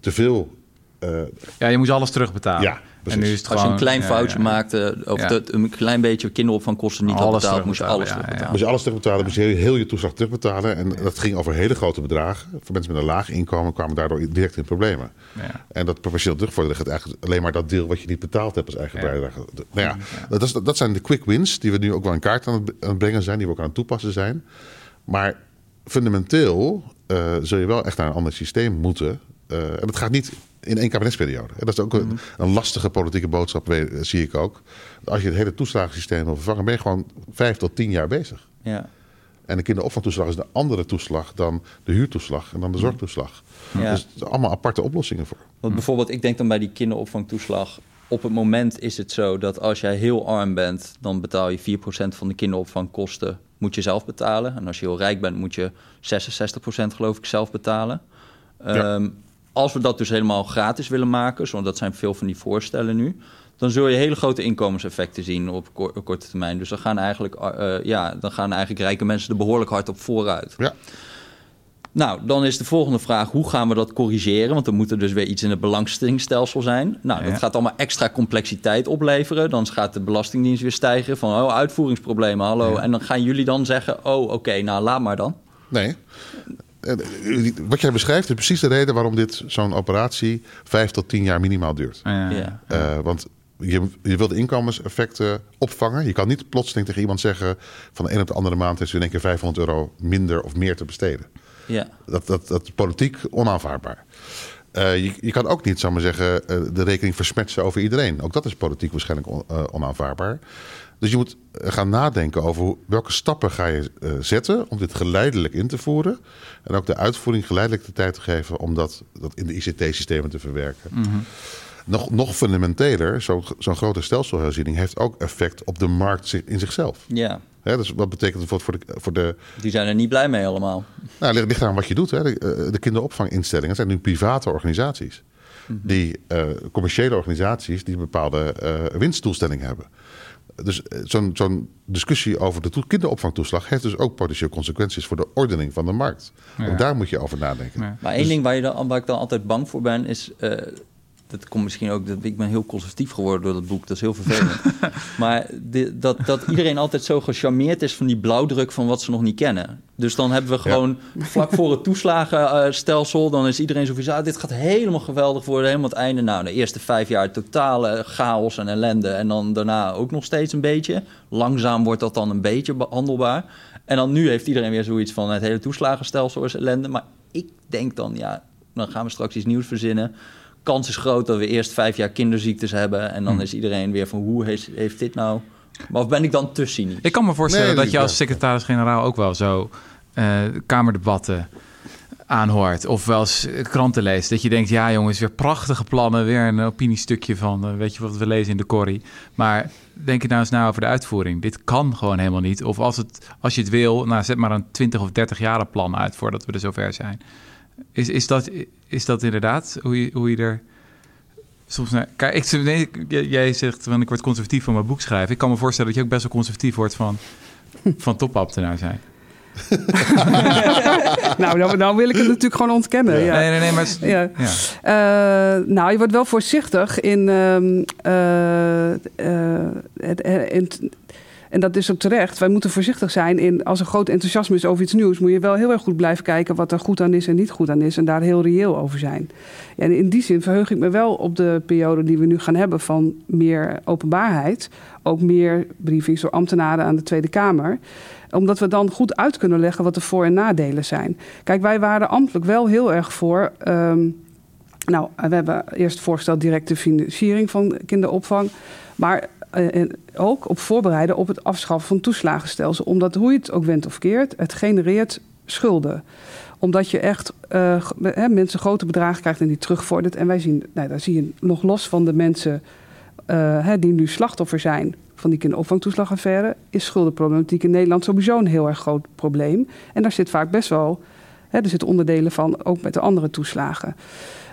te veel. Eh, Ja, je moet alles terugbetalen. Ja, en precies. nu is het Als je gewoon, een klein foutje ja. maakte, of een klein beetje kinderopvangkosten niet had Alles betaald, moest je alles terugbetalen, moest je alles terugbetalen, moest je heel, heel je toeslag terugbetalen. En dat ging over hele grote bedragen. Voor mensen met een laag inkomen kwamen daardoor direct in problemen. Ja. En dat proportioneel terugvorderen gaat eigenlijk alleen maar dat deel wat je niet betaald hebt als eigen Ja. bijdrage. Nou ja, Dat, is, dat zijn de quick wins die we nu ook wel in kaart aan het, aan het brengen zijn, die we ook aan het toepassen zijn. Maar fundamenteel eh, zul je wel echt naar een ander systeem moeten. Eh, en dat gaat niet in één kabinetsperiode. En dat is ook een, een lastige politieke boodschap, weet- zie ik ook. Als je het hele toeslagensysteem wil vervangen, ben je gewoon vijf tot tien jaar bezig. Ja. En de kinderopvangtoeslag is een andere toeslag dan de huurtoeslag en dan de zorgtoeslag. Ja. Dus er zijn allemaal aparte oplossingen voor. Want bijvoorbeeld, ik denk dan bij die kinderopvangtoeslag. Op het moment is het zo dat als jij heel arm bent, dan betaal je 4% van de kinderopvangkosten moet je zelf betalen. En als je heel rijk bent, moet je 66% geloof ik zelf betalen. Ja. Ehm, als we dat dus helemaal gratis willen maken, zoals dat zijn veel van die voorstellen nu, dan zul je hele grote inkomenseffecten zien op ko- korte termijn. Dus dan gaan eigenlijk, eh, ja, dan gaan eigenlijk rijke mensen er behoorlijk hard op vooruit. Ja. Nou, dan is de volgende vraag: hoe gaan we dat corrigeren? Want er moet er dus weer iets in het belastingstelsel zijn. Nou, Ja. dat gaat allemaal extra complexiteit opleveren. Dan gaat de Belastingdienst weer stijgen van: oh, uitvoeringsproblemen, hallo. Ja. En dan gaan jullie dan zeggen: oh, oké, nou laat maar dan. Nee. Eh, Wat jij beschrijft is precies de reden waarom dit zo'n operatie vijf tot tien jaar minimaal duurt. Ja. Ja. Eh, want je, je wil de inkomenseffecten opvangen. Je kan niet plotseling tegen iemand zeggen... van de een op de andere maand heeft u in één keer 500 euro minder of meer te besteden. Ja. Dat, dat, dat is politiek onaanvaardbaar. Eh, je, je kan ook niet, zou maar zeggen, eh, de rekening versmetsen over iedereen. Ook dat is politiek waarschijnlijk on- eh, onaanvaardbaar. Dus je moet eh, gaan nadenken over welke stappen ga je eh, zetten om dit geleidelijk in te voeren. En ook de uitvoering geleidelijk de tijd te geven om dat, dat in de ICT-systemen te verwerken. Nog, nog fundamenteler, zo'n zo'n grote stelselherziening heeft ook effect op de markt in zichzelf. ja, dus wat betekent het voor de, voor de die zijn er niet blij mee allemaal. nou, ligt, ligt aan wat je doet. Hè. De, eh, de kinderopvanginstellingen zijn nu private organisaties. Die eh, commerciële organisaties die een bepaalde eh winstdoelstelling hebben. Dus eh, zo'n zo'n discussie over de toe- kinderopvangtoeslag heeft dus ook potentieel consequenties voor de ordening van de markt. Ja. Ook daar moet je over nadenken. Ja. Maar één ding waar, je dan, waar ik dan altijd bang voor ben, is. eh, dat komt misschien ook. Dat, ik ben heel conservatief geworden door dat boek. Dat is heel vervelend. maar dat, dat iedereen altijd zo gecharmeerd is van die blauwdruk van wat ze nog niet kennen. Dus dan hebben we gewoon vlak voor het toeslagenstelsel. dan is iedereen zo van. Ah, dit gaat helemaal geweldig worden. Helemaal het einde. Nou, de eerste vijf jaar totale chaos en ellende. En dan daarna ook nog steeds een beetje. Langzaam wordt dat dan een beetje behandelbaar. En dan nu heeft iedereen weer zoiets van. Het hele toeslagenstelsel is ellende. Maar ik denk dan, ja, dan gaan we straks iets nieuws verzinnen. Kans is groot dat we eerst vijf jaar kinderziektes hebben. En dan Hm. is iedereen weer van hoe heeft, heeft dit nou. Maar of ben ik dan te cynisch? Ik kan me voorstellen Nee, dat je als secretaris-generaal ook wel zo eh, kamerdebatten aanhoort. Of wel eens kranten leest. Dat je denkt, ja jongens, weer prachtige plannen. Weer een opiniestukje van, eh, weet je wat we lezen in de corrie. Maar denk je nou eens na over de uitvoering. Dit kan gewoon helemaal niet. Of als, het, als je het wil, nou, zet maar een 20 of 30 jaren plan uit... voordat we er zover zijn. Is, is, dat, is dat inderdaad hoe je, hoe je er... Soms naar, kijk, ik, nee, jij- zegt van ik word conservatief van mijn boek schrijven. Ik kan me voorstellen dat je ook best wel conservatief wordt van, van topambtenaar zijn. nou, nou, nou wil ik het natuurlijk gewoon ontkennen. Ja. Nee, nee, nee, maar het Ja. Eh, nou, je wordt wel voorzichtig in, ehm, eh, eh, het, En dat is ook terecht. Wij moeten voorzichtig zijn in als er groot enthousiasme is over iets nieuws, moet je wel heel erg goed blijven kijken wat er goed aan is en niet goed aan is. En daar heel reëel over zijn. En in die zin verheug ik me wel op de periode die we nu gaan hebben van meer openbaarheid. Ook meer briefings door ambtenaren aan de Tweede Kamer omdat we dan goed uit kunnen leggen wat de voor- en nadelen zijn. Kijk, wij waren ambtelijk wel heel erg voor. Ehm, nou, we hebben eerst voorgesteld directe financiering van kinderopvang. Maar uh, ook op voorbereiden op het afschaffen van toeslagenstelsel. Omdat hoe je het ook went of keert, het genereert schulden omdat je echt uh, mensen grote bedragen krijgt en die terugvordert. En wij zien, nou, daar zie je nog los van de mensen die nu slachtoffer zijn van die kinderopvangtoeslagaffaire, is schuldenproblematiek in Nederland sowieso een heel erg groot probleem. En daar zit vaak best wel, hè, er zitten onderdelen van, ook met de andere toeslagen.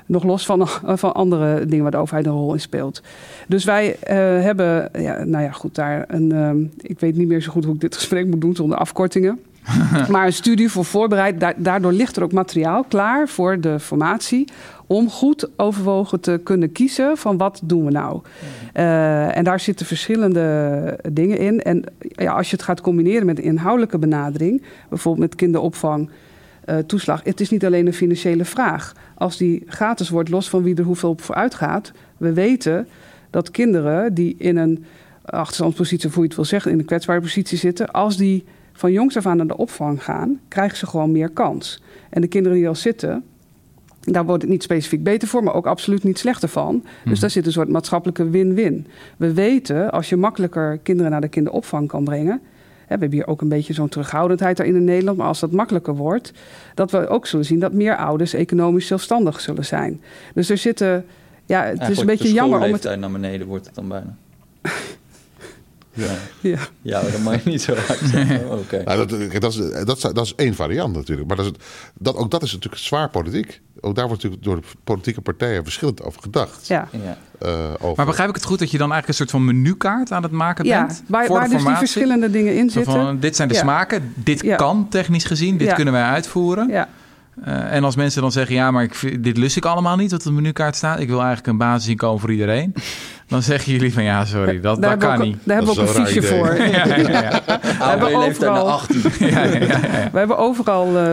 Nog los van, van andere dingen waar de overheid een rol in speelt. Dus wij uh, hebben, ja, nou ja, goed, daar een. Uh, ik weet niet meer zo goed hoe ik dit gesprek moet doen zonder afkortingen. maar een studie voor voorbereid. Daardoor ligt er ook materiaal klaar voor de formatie. Om goed overwogen te kunnen kiezen van wat doen we nou. Uh, en daar zitten verschillende dingen in. En ja, als je het gaat combineren met een inhoudelijke benadering, bijvoorbeeld met kinderopvang. Uh, toeslag. Het is niet alleen een financiële vraag. Als die gratis wordt, los van wie er hoeveel op vooruit gaat. We weten dat kinderen die in een achterstandspositie, of hoe je het wil zeggen, in een kwetsbare positie zitten, als die van jongs af aan naar de opvang gaan, krijgen ze gewoon meer kans. En de kinderen die al zitten, daar wordt het niet specifiek beter voor, maar ook absoluut niet slechter van. Dus Mhm. daar zit een soort maatschappelijke win-win. We weten, als je makkelijker kinderen naar de kinderopvang kan brengen. We hebben hier ook een beetje zo'n terughoudendheid daarin in Nederland. Maar als dat makkelijker wordt, dat we ook zullen zien dat meer ouders economisch zelfstandig zullen zijn. Dus er zitten. Ja, het is een beetje jammer om het. naar beneden wordt het dan bijna. Ja, Ja. ja dat mag je niet zo hard zeggen. Oké. Nou, dat, dat, is, dat, is, dat is één variant natuurlijk. Maar dat is, het- dat, ook dat is natuurlijk zwaar politiek. Ook daar wordt natuurlijk door de politieke partijen verschillend over gedacht. Ja. Ja. Eh, over, Maar begrijp ik het goed dat je dan eigenlijk een soort van menukaart aan het maken Ja, bent? waar, voor waar de dus die verschillende dingen in zitten. van, dit zijn de Ja. smaken, dit Ja. kan technisch gezien, dit Ja. kunnen wij uitvoeren. Ja. Eh, en als mensen dan zeggen, ja, maar ik, vind- dit lust ik allemaal niet, wat op de menukaart staat. Ik wil eigenlijk een basisinkomen voor iedereen. Dan zeggen jullie van, ja, sorry, dat, daar dat kan we ook, niet. daar hebben we ook een fiche voor. Ja, ja, ja. Oude hebben leeftijd naar overal- 18. ja, ja, ja, ja. We hebben overal eh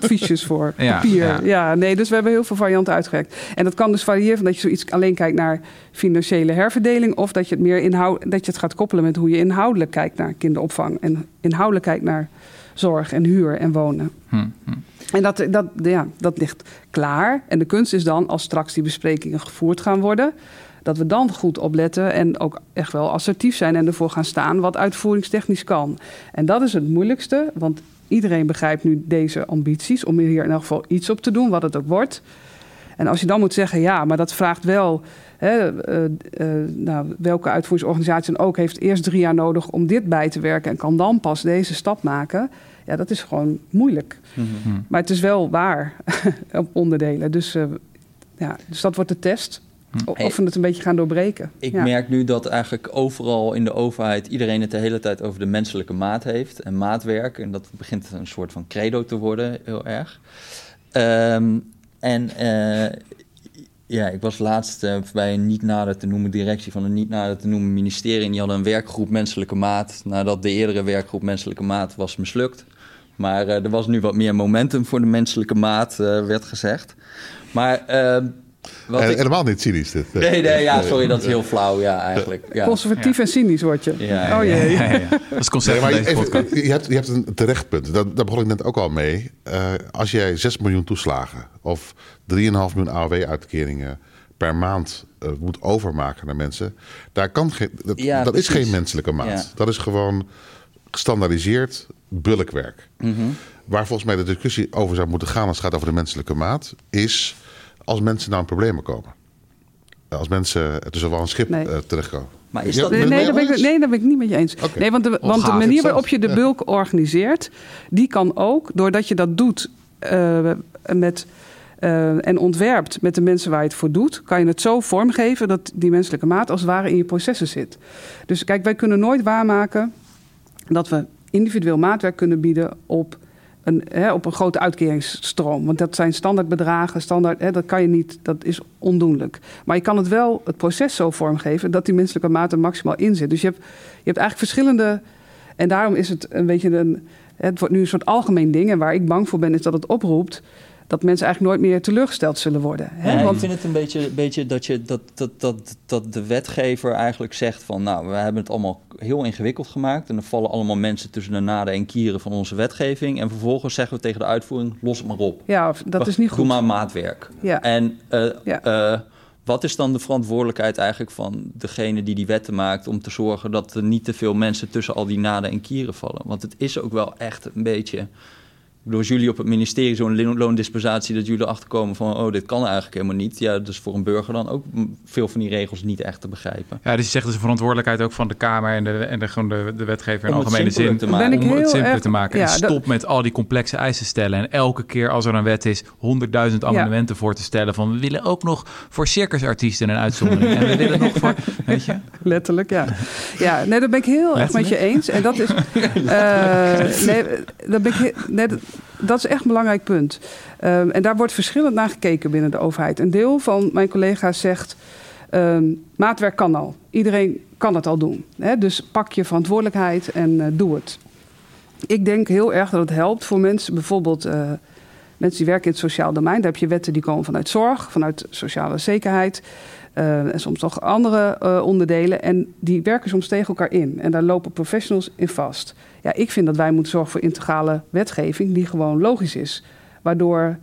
fiches voor, Ja, papier. ja. Ja. nee, dus we hebben heel veel varianten uitgewerkt. En dat kan dus variëren van dat je zoiets alleen kijkt naar financiële herverdeling... of dat je het meer inhoud, dat je het gaat koppelen met hoe je inhoudelijk kijkt naar kinderopvang... en inhoudelijk kijkt naar zorg en huur en wonen. Hm, hm. En dat, dat, ja, dat ligt klaar. En de kunst is dan, als straks die besprekingen gevoerd gaan worden... dat we dan goed opletten en ook echt wel assertief zijn... en ervoor gaan staan wat uitvoeringstechnisch kan. En dat is het moeilijkste, want iedereen begrijpt nu deze ambities... om hier in elk geval iets op te doen, wat het ook wordt. En als je dan moet zeggen, ja, maar dat vraagt wel... Hè, eh, eh, nou, welke uitvoeringsorganisatie dan ook heeft eerst drie jaar nodig om dit bij te werken... en kan dan pas deze stap maken... Ja, dat is gewoon moeilijk. Mhm. Maar het is wel waar op onderdelen. Dus, eh, ja, dus dat wordt de test. Hey. Of we het een beetje gaan doorbreken. Ik ja. merk nu dat eigenlijk overal in de overheid iedereen het de hele tijd over de menselijke maat heeft en maatwerk. En dat begint een soort van credo te worden, heel erg. Ehm, en eh, ja, ik was laatst eh, bij een niet nader te noemen directie van een niet nader te noemen ministerie. En die hadden een werkgroep menselijke maat. Nadat de eerdere werkgroep menselijke maat was mislukt. Maar eh, er was nu wat meer momentum voor de menselijke maat, eh, werd gezegd. Maar ehm, wat Eh, ik... Helemaal niet cynisch dit. Nee, nee, ja, sorry, dat is heel flauw, ja, eigenlijk. Ja. Conservatief en cynisch word je. Ja, oh jee. Ja, ja, ja. Dat is het concept Nee, van maar deze even- podcast. je, hebt, je hebt een terecht punt. Daar, daar begon ik net ook al mee. Eh, als jij 6 miljoen toeslagen of 3,5 miljoen AOW-uitkeringen per maand moet overmaken naar mensen, daar kan geen, dat, Ja, dat is geen menselijke maat. Ja. Dat is gewoon gestandaardiseerd bulkwerk. Waar volgens mij de discussie over zou moeten gaan als het gaat over de menselijke maat, is als mensen nou in problemen komen. Als mensen tussen wel een schip Nee. eh, terechtkomen. Maar is dat... Nee, nee, daar ben ik, nee, daar ben ik niet met je eens. Nee, want de, want de manier waarop je de bulk organiseert, die kan ook, doordat je dat doet eh, met, eh, en ontwerpt met de mensen waar je het voor doet, kan je het zo vormgeven dat die menselijke maat als het ware in je processen zit. Dus kijk, wij kunnen nooit waarmaken dat we individueel maatwerk kunnen bieden op een, hè, op een grote uitkeringsstroom. Want dat zijn standaardbedragen, standaard, hè, dat kan je niet, dat is ondoenlijk. Maar je kan het wel, het proces zo vormgeven dat die menselijke maat er maximaal in zit. Dus je hebt, je hebt eigenlijk verschillende. En daarom is het een beetje een. Het wordt nu een soort algemeen ding. En waar ik bang voor ben, is dat het oproept dat mensen eigenlijk nooit meer teleurgesteld zullen worden. Hè? Ja, Want- Ik vind het een beetje, beetje dat, je, dat, dat, dat, dat de wetgever eigenlijk zegt van... nou, we hebben het allemaal heel ingewikkeld gemaakt... en er vallen allemaal mensen tussen de naden en kieren van onze wetgeving... en vervolgens zeggen we tegen de uitvoering, los het maar op. ja, dat is niet Doe goed. maar maatwerk. Ja. En eh, Ja. eh, wat is dan de verantwoordelijkheid eigenlijk van degene die die wetten maakt... om te zorgen dat er niet te veel mensen tussen al die naden en kieren vallen? Want het is ook wel echt een beetje... Bedoel, als jullie op het ministerie zo'n lo- loondispensatie... dat jullie achterkomen van, oh, dit kan eigenlijk helemaal niet. Ja, dus voor een burger dan ook veel van die regels niet echt te begrijpen. Ja, dus je zegt dus de verantwoordelijkheid ook van de Kamer en de, en de, gewoon de, de wetgever in Om het algemene zin. te om maken. Ben ik het heel simpeler erg- te maken. ja, en dat- stop met al die complexe eisen stellen. En elke keer als er een wet is, honderdduizend amendementen voor te stellen. Van we willen ook nog voor circusartiesten een uitzondering. en we willen nog voor, weet je. Letterlijk, ja. Ja, nee, dat ben ik heel erg met je eens. En dat is. eh, nee, dat, ben ik, he- nee, dat, dat is echt een belangrijk punt. Ehm, en daar wordt verschillend naar gekeken binnen de overheid. Een deel van mijn collega's zegt. ehm, maatwerk kan al. Iedereen kan het al doen. Dus pak je verantwoordelijkheid en eh, doe het. Ik denk heel erg dat het helpt voor mensen, bijvoorbeeld eh, mensen die werken in het sociaal domein. Daar heb je wetten die komen vanuit zorg, vanuit sociale zekerheid. eh, en soms nog andere onderdelen. En die werken soms tegen elkaar in. En daar lopen professionals in vast. Ja, ik vind dat wij moeten zorgen voor integrale wetgeving die gewoon logisch is. Waardoor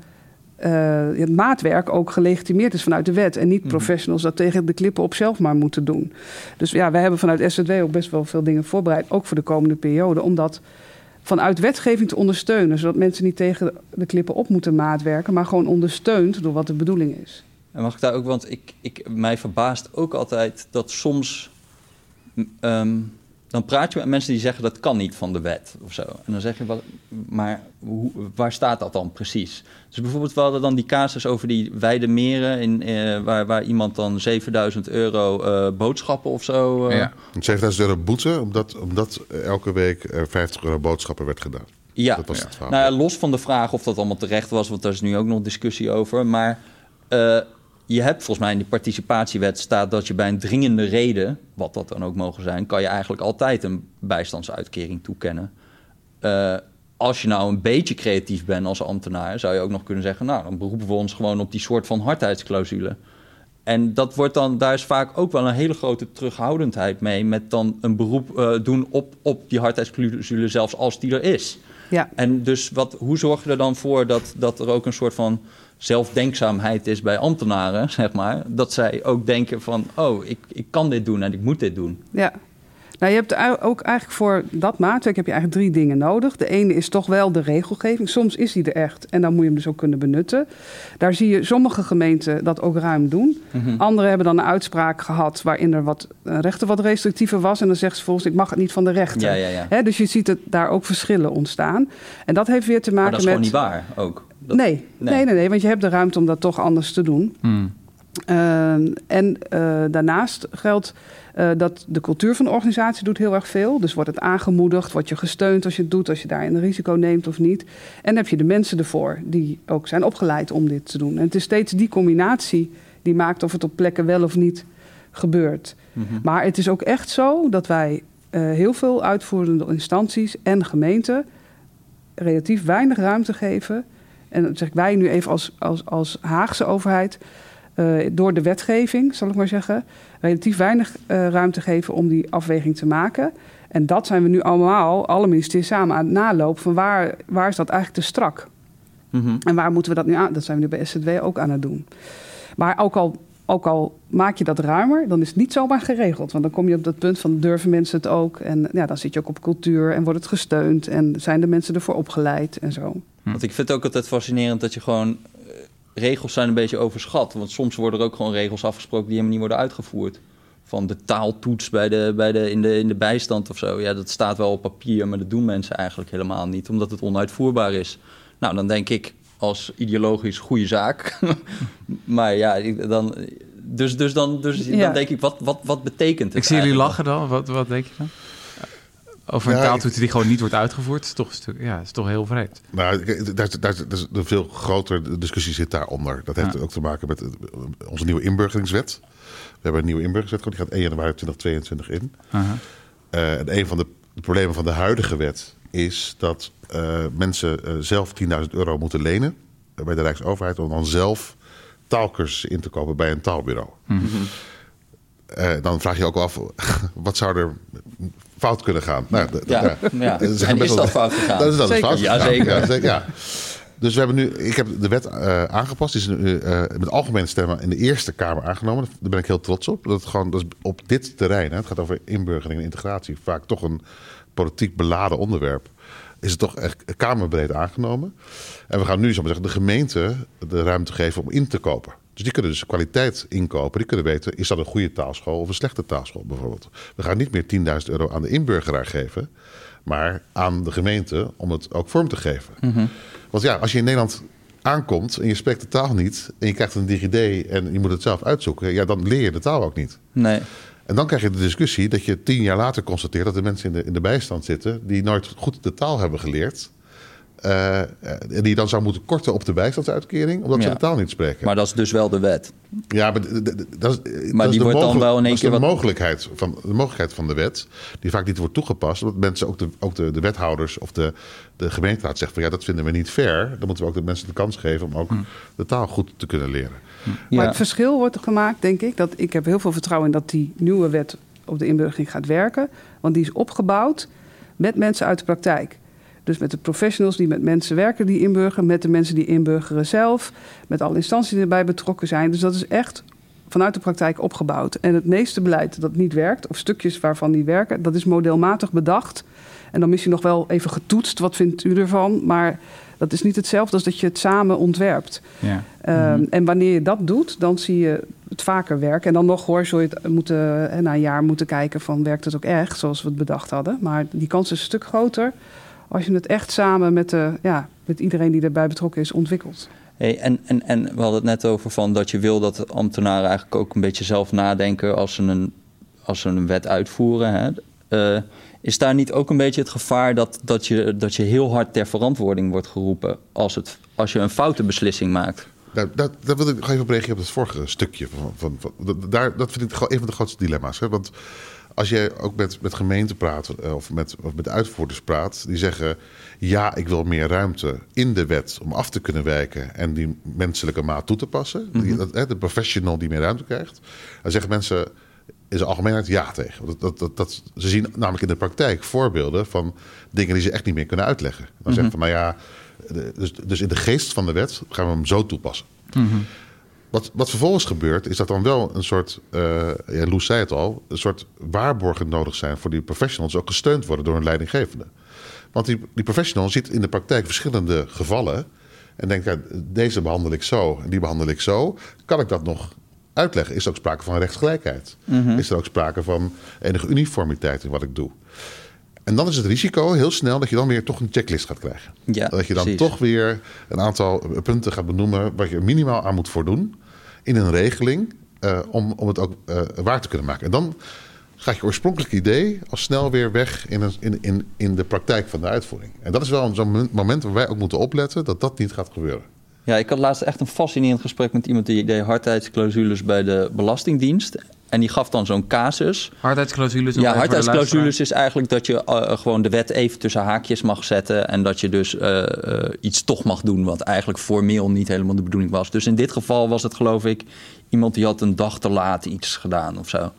eh, het maatwerk ook gelegitimeerd is vanuit de wet. En niet Mhm. professionals dat tegen de klippen op zelf maar moeten doen. Dus ja, wij hebben vanuit SZW ook best wel veel dingen voorbereid. Ook voor de komende periode. Om dat vanuit wetgeving te ondersteunen. Zodat mensen niet tegen de klippen op moeten maatwerken. Maar gewoon ondersteund door wat de bedoeling is. En mag ik daar ook, want ik, ik, mij verbaast ook altijd dat soms. ehm, dan praat je met mensen die zeggen dat kan niet van de wet of zo. En dan zeg je, wat, maar hoe, waar staat dat dan precies? Dus bijvoorbeeld, we hadden dan die casus over die wijde meren, in, eh, waar, waar iemand dan 7000 euro eh, boodschappen of zo. eh, Ja. 7000 euro boete, omdat, omdat elke week er 50 euro boodschappen werd gedaan. Ja, Dat was het nou ja, los van de vraag of dat allemaal terecht was, want daar is nu ook nog discussie over. Maar je hebt volgens mij in die participatiewet staat dat je bij een dringende reden, wat dat dan ook mogen zijn, kan je eigenlijk altijd een bijstandsuitkering toekennen. Eh, als je nou een beetje creatief bent als ambtenaar, zou je ook nog kunnen zeggen, nou, dan beroepen we ons gewoon op die soort van hardheidsclausule. En dat wordt dan, daar is vaak ook wel een hele grote terughoudendheid mee met dan een beroep eh, doen op, op die hardheidsclausule, zelfs als die er is. Ja, En dus wat, hoe zorg je er dan voor dat, dat er ook een soort van zelfdenkzaamheid is bij ambtenaren, zeg maar? Dat zij ook denken van, oh, ik, ik kan dit doen en ik moet dit doen. ja. Nou, je hebt ook eigenlijk voor dat maatwerk heb je eigenlijk drie dingen nodig. De ene is toch wel de regelgeving. Soms is die er echt en dan moet je hem dus ook kunnen benutten. Daar zie je sommige gemeenten dat ook ruim doen. Anderen hebben dan een uitspraak gehad waarin er wat rechter wat restrictiever was. En dan zegt ze volgens ik mag het niet van de rechter. Ja, ja, ja. Dus je ziet het daar ook verschillen ontstaan. En dat heeft weer te maken Maar dat is met. gewoon niet waar ook. Dat- Nee, Nee. nee, nee, nee, want je hebt de ruimte om dat toch anders te doen. Hmm. Ehm, en eh, daarnaast geldt eh, dat de cultuur van de organisatie doet heel erg veel. Dus wordt het aangemoedigd, wordt je gesteund als je het doet, als je daar een risico neemt of niet. En heb je de mensen ervoor die ook zijn opgeleid om dit te doen. En het is steeds die combinatie die maakt of het op plekken wel of niet gebeurt. Mhm. Maar het is ook echt zo dat wij eh, heel veel uitvoerende instanties en gemeenten relatief weinig ruimte geven. En dat zeg ik wij nu even als, als, als Haagse overheid. eh, door de wetgeving, zal ik maar zeggen, relatief weinig eh, ruimte geven om die afweging te maken. En dat zijn we nu allemaal, alle ministeries samen aan het nalopen van waar, waar is dat eigenlijk te strak? Mhm. En waar moeten we dat nu aan? Dat zijn we nu bij SZW ook aan het doen. Maar ook al, ook al maak je dat ruimer, dan is het niet zomaar geregeld. Want dan kom je op dat punt van durven mensen het ook. En ja, dan zit je ook op cultuur en wordt het gesteund. En zijn de mensen ervoor opgeleid en zo. Want ik vind het ook altijd fascinerend dat je gewoon... eh, regels zijn een beetje overschat. Want soms worden er ook gewoon regels afgesproken die helemaal niet worden uitgevoerd. Van de taaltoets bij de, bij de, in, de, in de bijstand of zo. Ja, dat staat wel op papier, maar dat doen mensen eigenlijk helemaal niet. Omdat het onuitvoerbaar is. Nou, dan denk ik als ideologisch goede zaak. maar ja, dan... Dus, dus, dan, dus Ja. dan denk ik, wat, wat, wat betekent het Ik zie jullie lachen dan. Wat, wat denk je dan? Over een Ja, taaltoets die gewoon niet wordt uitgevoerd. Is toch, ja, is toch heel vreemd. Nou, daar, daar, daar is een veel grotere discussie zit daaronder. Dat heeft Ja. ook te maken met eh, onze nieuwe inburgeringswet. We hebben een nieuwe inburgeringswet, die gaat 1 januari 2022 in. Aha. Eh, en een van de problemen van de huidige wet is dat eh, mensen zelf 10.000 euro moeten lenen bij de Rijksoverheid om dan zelf taalkursussen in te kopen bij een taalbureau. Eh, dan vraag je ook af, wat zou er fout kunnen gaan? Nou, d- Ja, ja. ja. Dat is En best is wel- fout gegaan? Dat is dat is Zeker. fout Ja, zeker. Ja, zeker, ja. Dus we hebben nu, ik heb de wet eh, aangepast. Die is nu eh, met algemene stemmen in de Eerste Kamer aangenomen. Daar ben ik heel trots op. Dat, het gewoon, dat is op dit terrein, hè, het gaat over inburgering en integratie, vaak toch een politiek beladen onderwerp. Is het toch echt kamerbreed aangenomen? En we gaan nu, ik maar zeggen, de gemeente de ruimte geven om in te kopen. Dus die kunnen dus kwaliteit inkopen. Die kunnen weten, is dat een goede taalschool of een slechte taalschool bijvoorbeeld. We gaan niet meer 10.000 euro aan de inburgeraar geven, maar aan de gemeente om het ook vorm te geven. Want ja, als je in Nederland aankomt en je spreekt de taal niet en je krijgt een DigiD en je moet het zelf uitzoeken, ja, dan leer je de taal ook niet. Nee. En dan krijg je de discussie dat je tien jaar later constateert dat er mensen in de, in de bijstand zitten die nooit goed de taal hebben geleerd. Eh, en die dan zou moeten korten op de bijstandsuitkering, omdat ze de taal niet spreken. Maar dat is dus wel de wet. Ja, maar, dat is, Maar dat die wordt dan wel in één keer de wat- mogelijkheid van de mogelijkheid van de wet, die vaak niet wordt toegepast, omdat mensen ook de, ook de, de wethouders of de, de gemeenteraad zeggen van ja, dat vinden we niet fair. Dan moeten we ook de mensen de kans geven om ook de taal goed te kunnen leren. Maar Ja. het verschil wordt er gemaakt, denk ik. Dat ik heb heel veel vertrouwen in dat die nieuwe wet op de inburgering gaat werken. Want die is opgebouwd met mensen uit de praktijk. Dus met de professionals die met mensen werken die inburgeren, met de mensen die inburgeren zelf, met alle instanties die erbij betrokken zijn. Dus dat is echt vanuit de praktijk opgebouwd. En het meeste beleid dat niet werkt, of stukjes waarvan niet werken, dat is modelmatig bedacht. En dan misschien nog wel even getoetst, wat vindt u ervan? Maar dat is niet hetzelfde als dat je het samen ontwerpt. Ja. Ehm, En wanneer je dat doet, dan zie je het vaker werken. En dan nog hoor, zul je het moeten, na een jaar moeten kijken van werkt het ook echt, zoals we het bedacht hadden. Maar die kans is een stuk groter als je het echt samen met, de, ja, met iedereen die erbij betrokken is ontwikkelt. Hey, en, en, en we hadden het net over van dat je wil dat ambtenaren eigenlijk ook een beetje zelf nadenken als ze een, als ze een wet uitvoeren. Hè? Eh, is daar niet ook een beetje het gevaar dat, dat, je, dat je heel hard ter verantwoording wordt geroepen als, het, als je een foute beslissing maakt? Nou, dat, daar wil ik nog even op reageren op het vorige stukje. Van, van, daar, dat vind ik gewoon een van de grootste dilemma's. Hè? Want als jij ook met, met gemeenten praat eh, of met, of met uitvoerders praat, die zeggen: Ja, ik wil meer ruimte in de wet om af te kunnen wijken en die menselijke maat toe te passen. Hè, de professional die meer ruimte krijgt. Dan zeggen mensen in zijn algemeenheid ja tegen. Dat, dat, dat, dat, ze zien namelijk in de praktijk voorbeelden van dingen die ze echt niet meer kunnen uitleggen. Dan zeggen van nou ja, dus, dus in de geest van de wet gaan we hem zo toepassen. Wat, wat vervolgens gebeurt, is dat dan wel een soort, eh ja, Loes zei het al, een soort waarborgen nodig zijn voor die professionals, ook gesteund worden door een leidinggevende. Want die, die professional ziet in de praktijk verschillende gevallen en denkt, ja, deze behandel ik zo en die behandel ik zo. Kan ik dat nog uitleggen? Is er ook sprake van rechtsgelijkheid? Is er ook sprake van enige uniformiteit in wat ik doe? En dan is het risico heel snel dat je dan weer toch een checklist gaat krijgen. Ja, dat je dan precies. toch weer een aantal punten gaat benoemen waar je minimaal aan moet voldoen in een regeling eh, om, om het ook eh, waar te kunnen maken. En dan gaat je oorspronkelijke idee al snel weer weg in, een, in, in, in de praktijk van de uitvoering. En dat is wel zo'n moment waar wij ook moeten opletten dat dat niet gaat gebeuren. Ja, ik had laatst echt een fascinerend gesprek met iemand die deed hardheidsclausules bij de Belastingdienst. En die gaf dan zo'n casus. Hardheidsclausules. Ja, hardheidsclausules is eigenlijk dat je eh, gewoon de wet even tussen haakjes mag zetten. En dat je dus eh, eh, iets toch mag doen wat eigenlijk formeel niet helemaal de bedoeling was. Dus in dit geval was het geloof ik iemand die had een dag te laat iets gedaan of zo.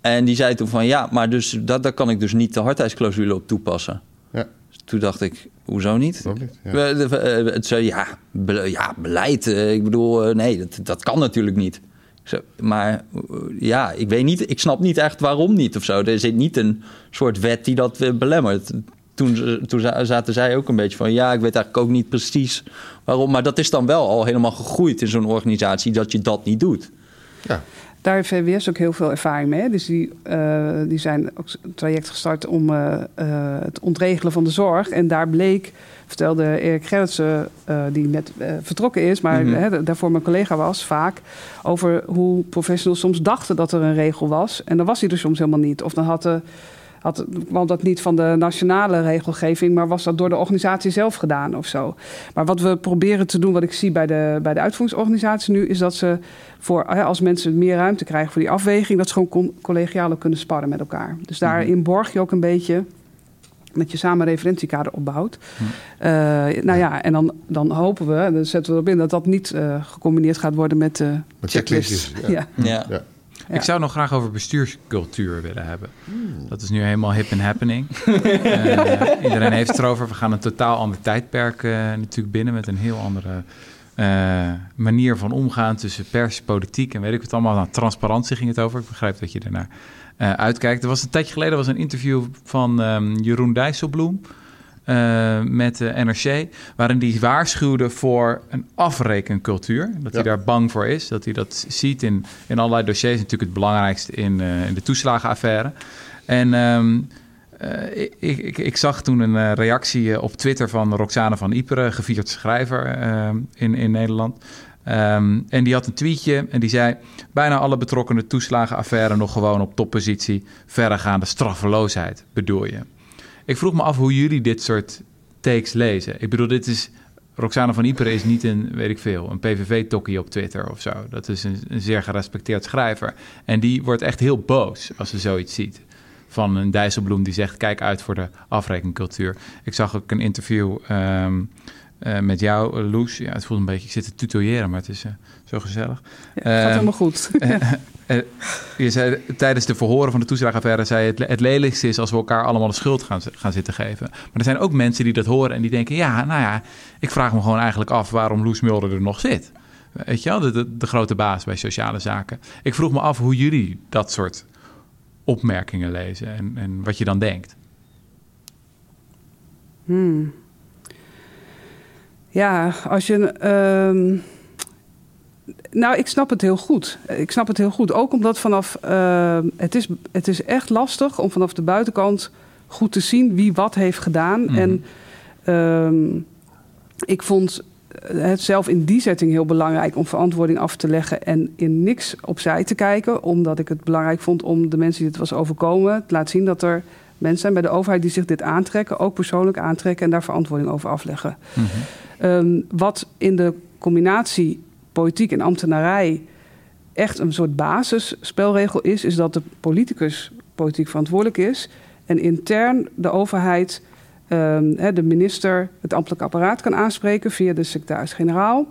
En die zei toen van ja, maar dus, dat, daar kan ik dus niet de hardheidsclausule op toepassen. Ja, Toen dacht ik, hoezo niet? Ja. Eh, Het zei, ja, be- ja, beleid. eh, Ik bedoel, eh, nee, dat, dat kan natuurlijk niet. Zei, maar ja, ik weet niet, ik snap niet echt waarom niet of zo. Er zit niet een soort wet die dat eh, belemmert. Toen, toen za- zaten zij ook een beetje van, ja, ik weet eigenlijk ook niet precies waarom. Maar dat is dan wel al helemaal gegroeid in zo'n organisatie dat je dat niet doet. Ja. Daar heeft VWS ook heel veel ervaring mee. Dus die, eh, die zijn ook een traject gestart om eh, eh, het ontregelen van de zorg. En daar bleek, vertelde Erik Gerritsen, die net vertrokken is, maar Mhm. hè, daarvoor mijn collega was, vaak over hoe professionals soms dachten dat er een regel was. En dan was die er soms helemaal niet. Of dan had de had, kwam dat niet van de nationale regelgeving, maar was dat door de organisatie zelf gedaan of zo. Maar wat we proberen te doen, wat ik zie bij de, bij de uitvoeringsorganisatie nu, is dat ze voor, als mensen meer ruimte krijgen voor die afweging, dat ze gewoon collegiaal kunnen sparren met elkaar. Dus daarin borg je ook een beetje dat je samen een referentiekader opbouwt. Hm. Uh, nou ja, en dan, dan hopen we, en dan zetten we erop in, dat dat niet uh, gecombineerd gaat worden met uh, met checklists. Ja. ja. ja. Ik zou nog graag over bestuurscultuur willen hebben. Hmm. Dat is nu helemaal hip en happening. iedereen heeft het erover. We gaan een totaal ander tijdperk natuurlijk binnen met een heel andere manier van omgaan tussen pers, politiek en weet ik wat allemaal. Nou, transparantie ging het over. Ik begrijp dat je daarnaar uh, uitkijkt. Er was een tijdje geleden was een interview van um, Jeroen Dijsselbloem uh, met de NRC, waarin hij waarschuwde voor een afrekencultuur. Dat hij daar bang voor is, dat hij dat ziet in, in allerlei dossiers. Natuurlijk het belangrijkste in, uh, in de toeslagenaffaire. En um, uh, ik, ik, ik, zag toen een reactie op Twitter van Roxane van Iperen, gevierd schrijver in, in Nederland. Um, en die had een tweetje en die zei... bijna alle betrokkenen toeslagenaffaire nog gewoon op toppositie... verregaande straffeloosheid, bedoel je. Ik vroeg me af hoe jullie dit soort takes lezen. Ik bedoel, dit is... Roxane van Iperen is niet een, weet ik veel, een PVV-tokkie op Twitter of zo. Dat is een, een, zeer gerespecteerd schrijver. En die wordt echt heel boos als ze zoiets ziet. Van een Dijsselbloem die zegt, kijk uit voor de afrekencultuur. Ik zag ook een interview... Um, uh, met jou, uh, Loes. Ja, het voelt een beetje, ik zit te tutoyeren, maar het is uh, zo gezellig. Ja, gaat helemaal goed. je zei tijdens de verhoren van de toeslagenaffaire, zei het, het lelijkste is als we elkaar allemaal de schuld gaan, gaan zitten geven. Maar er zijn ook mensen die dat horen en die denken, ja, nou ja, ik vraag me gewoon eigenlijk af waarom Loes Mulder er nog zit. Weet je wel, de, de, de grote baas bij sociale zaken. Ik vroeg me af hoe jullie dat soort opmerkingen lezen en, en wat je dan denkt. Hmm. Ja, als je. Uh, nou, ik snap het heel goed. Ik snap het heel goed. Ook omdat vanaf. Uh, het, is, het is echt lastig om vanaf de buitenkant goed te zien wie wat heeft gedaan. Mm. En uh, ik vond het zelf in die setting heel belangrijk om verantwoording af te leggen en in niks opzij te kijken. Omdat ik het belangrijk vond om de mensen die het was overkomen te laten zien dat er mensen zijn bij de overheid die zich dit aantrekken, ook persoonlijk aantrekken en daar verantwoording over afleggen. Mm -hmm. Um, wat in de combinatie politiek en ambtenarij echt een soort basisspelregel is, is dat de politicus politiek verantwoordelijk is en intern de overheid, um, de minister, het ambtelijk apparaat kan aanspreken via de secretaris-generaal.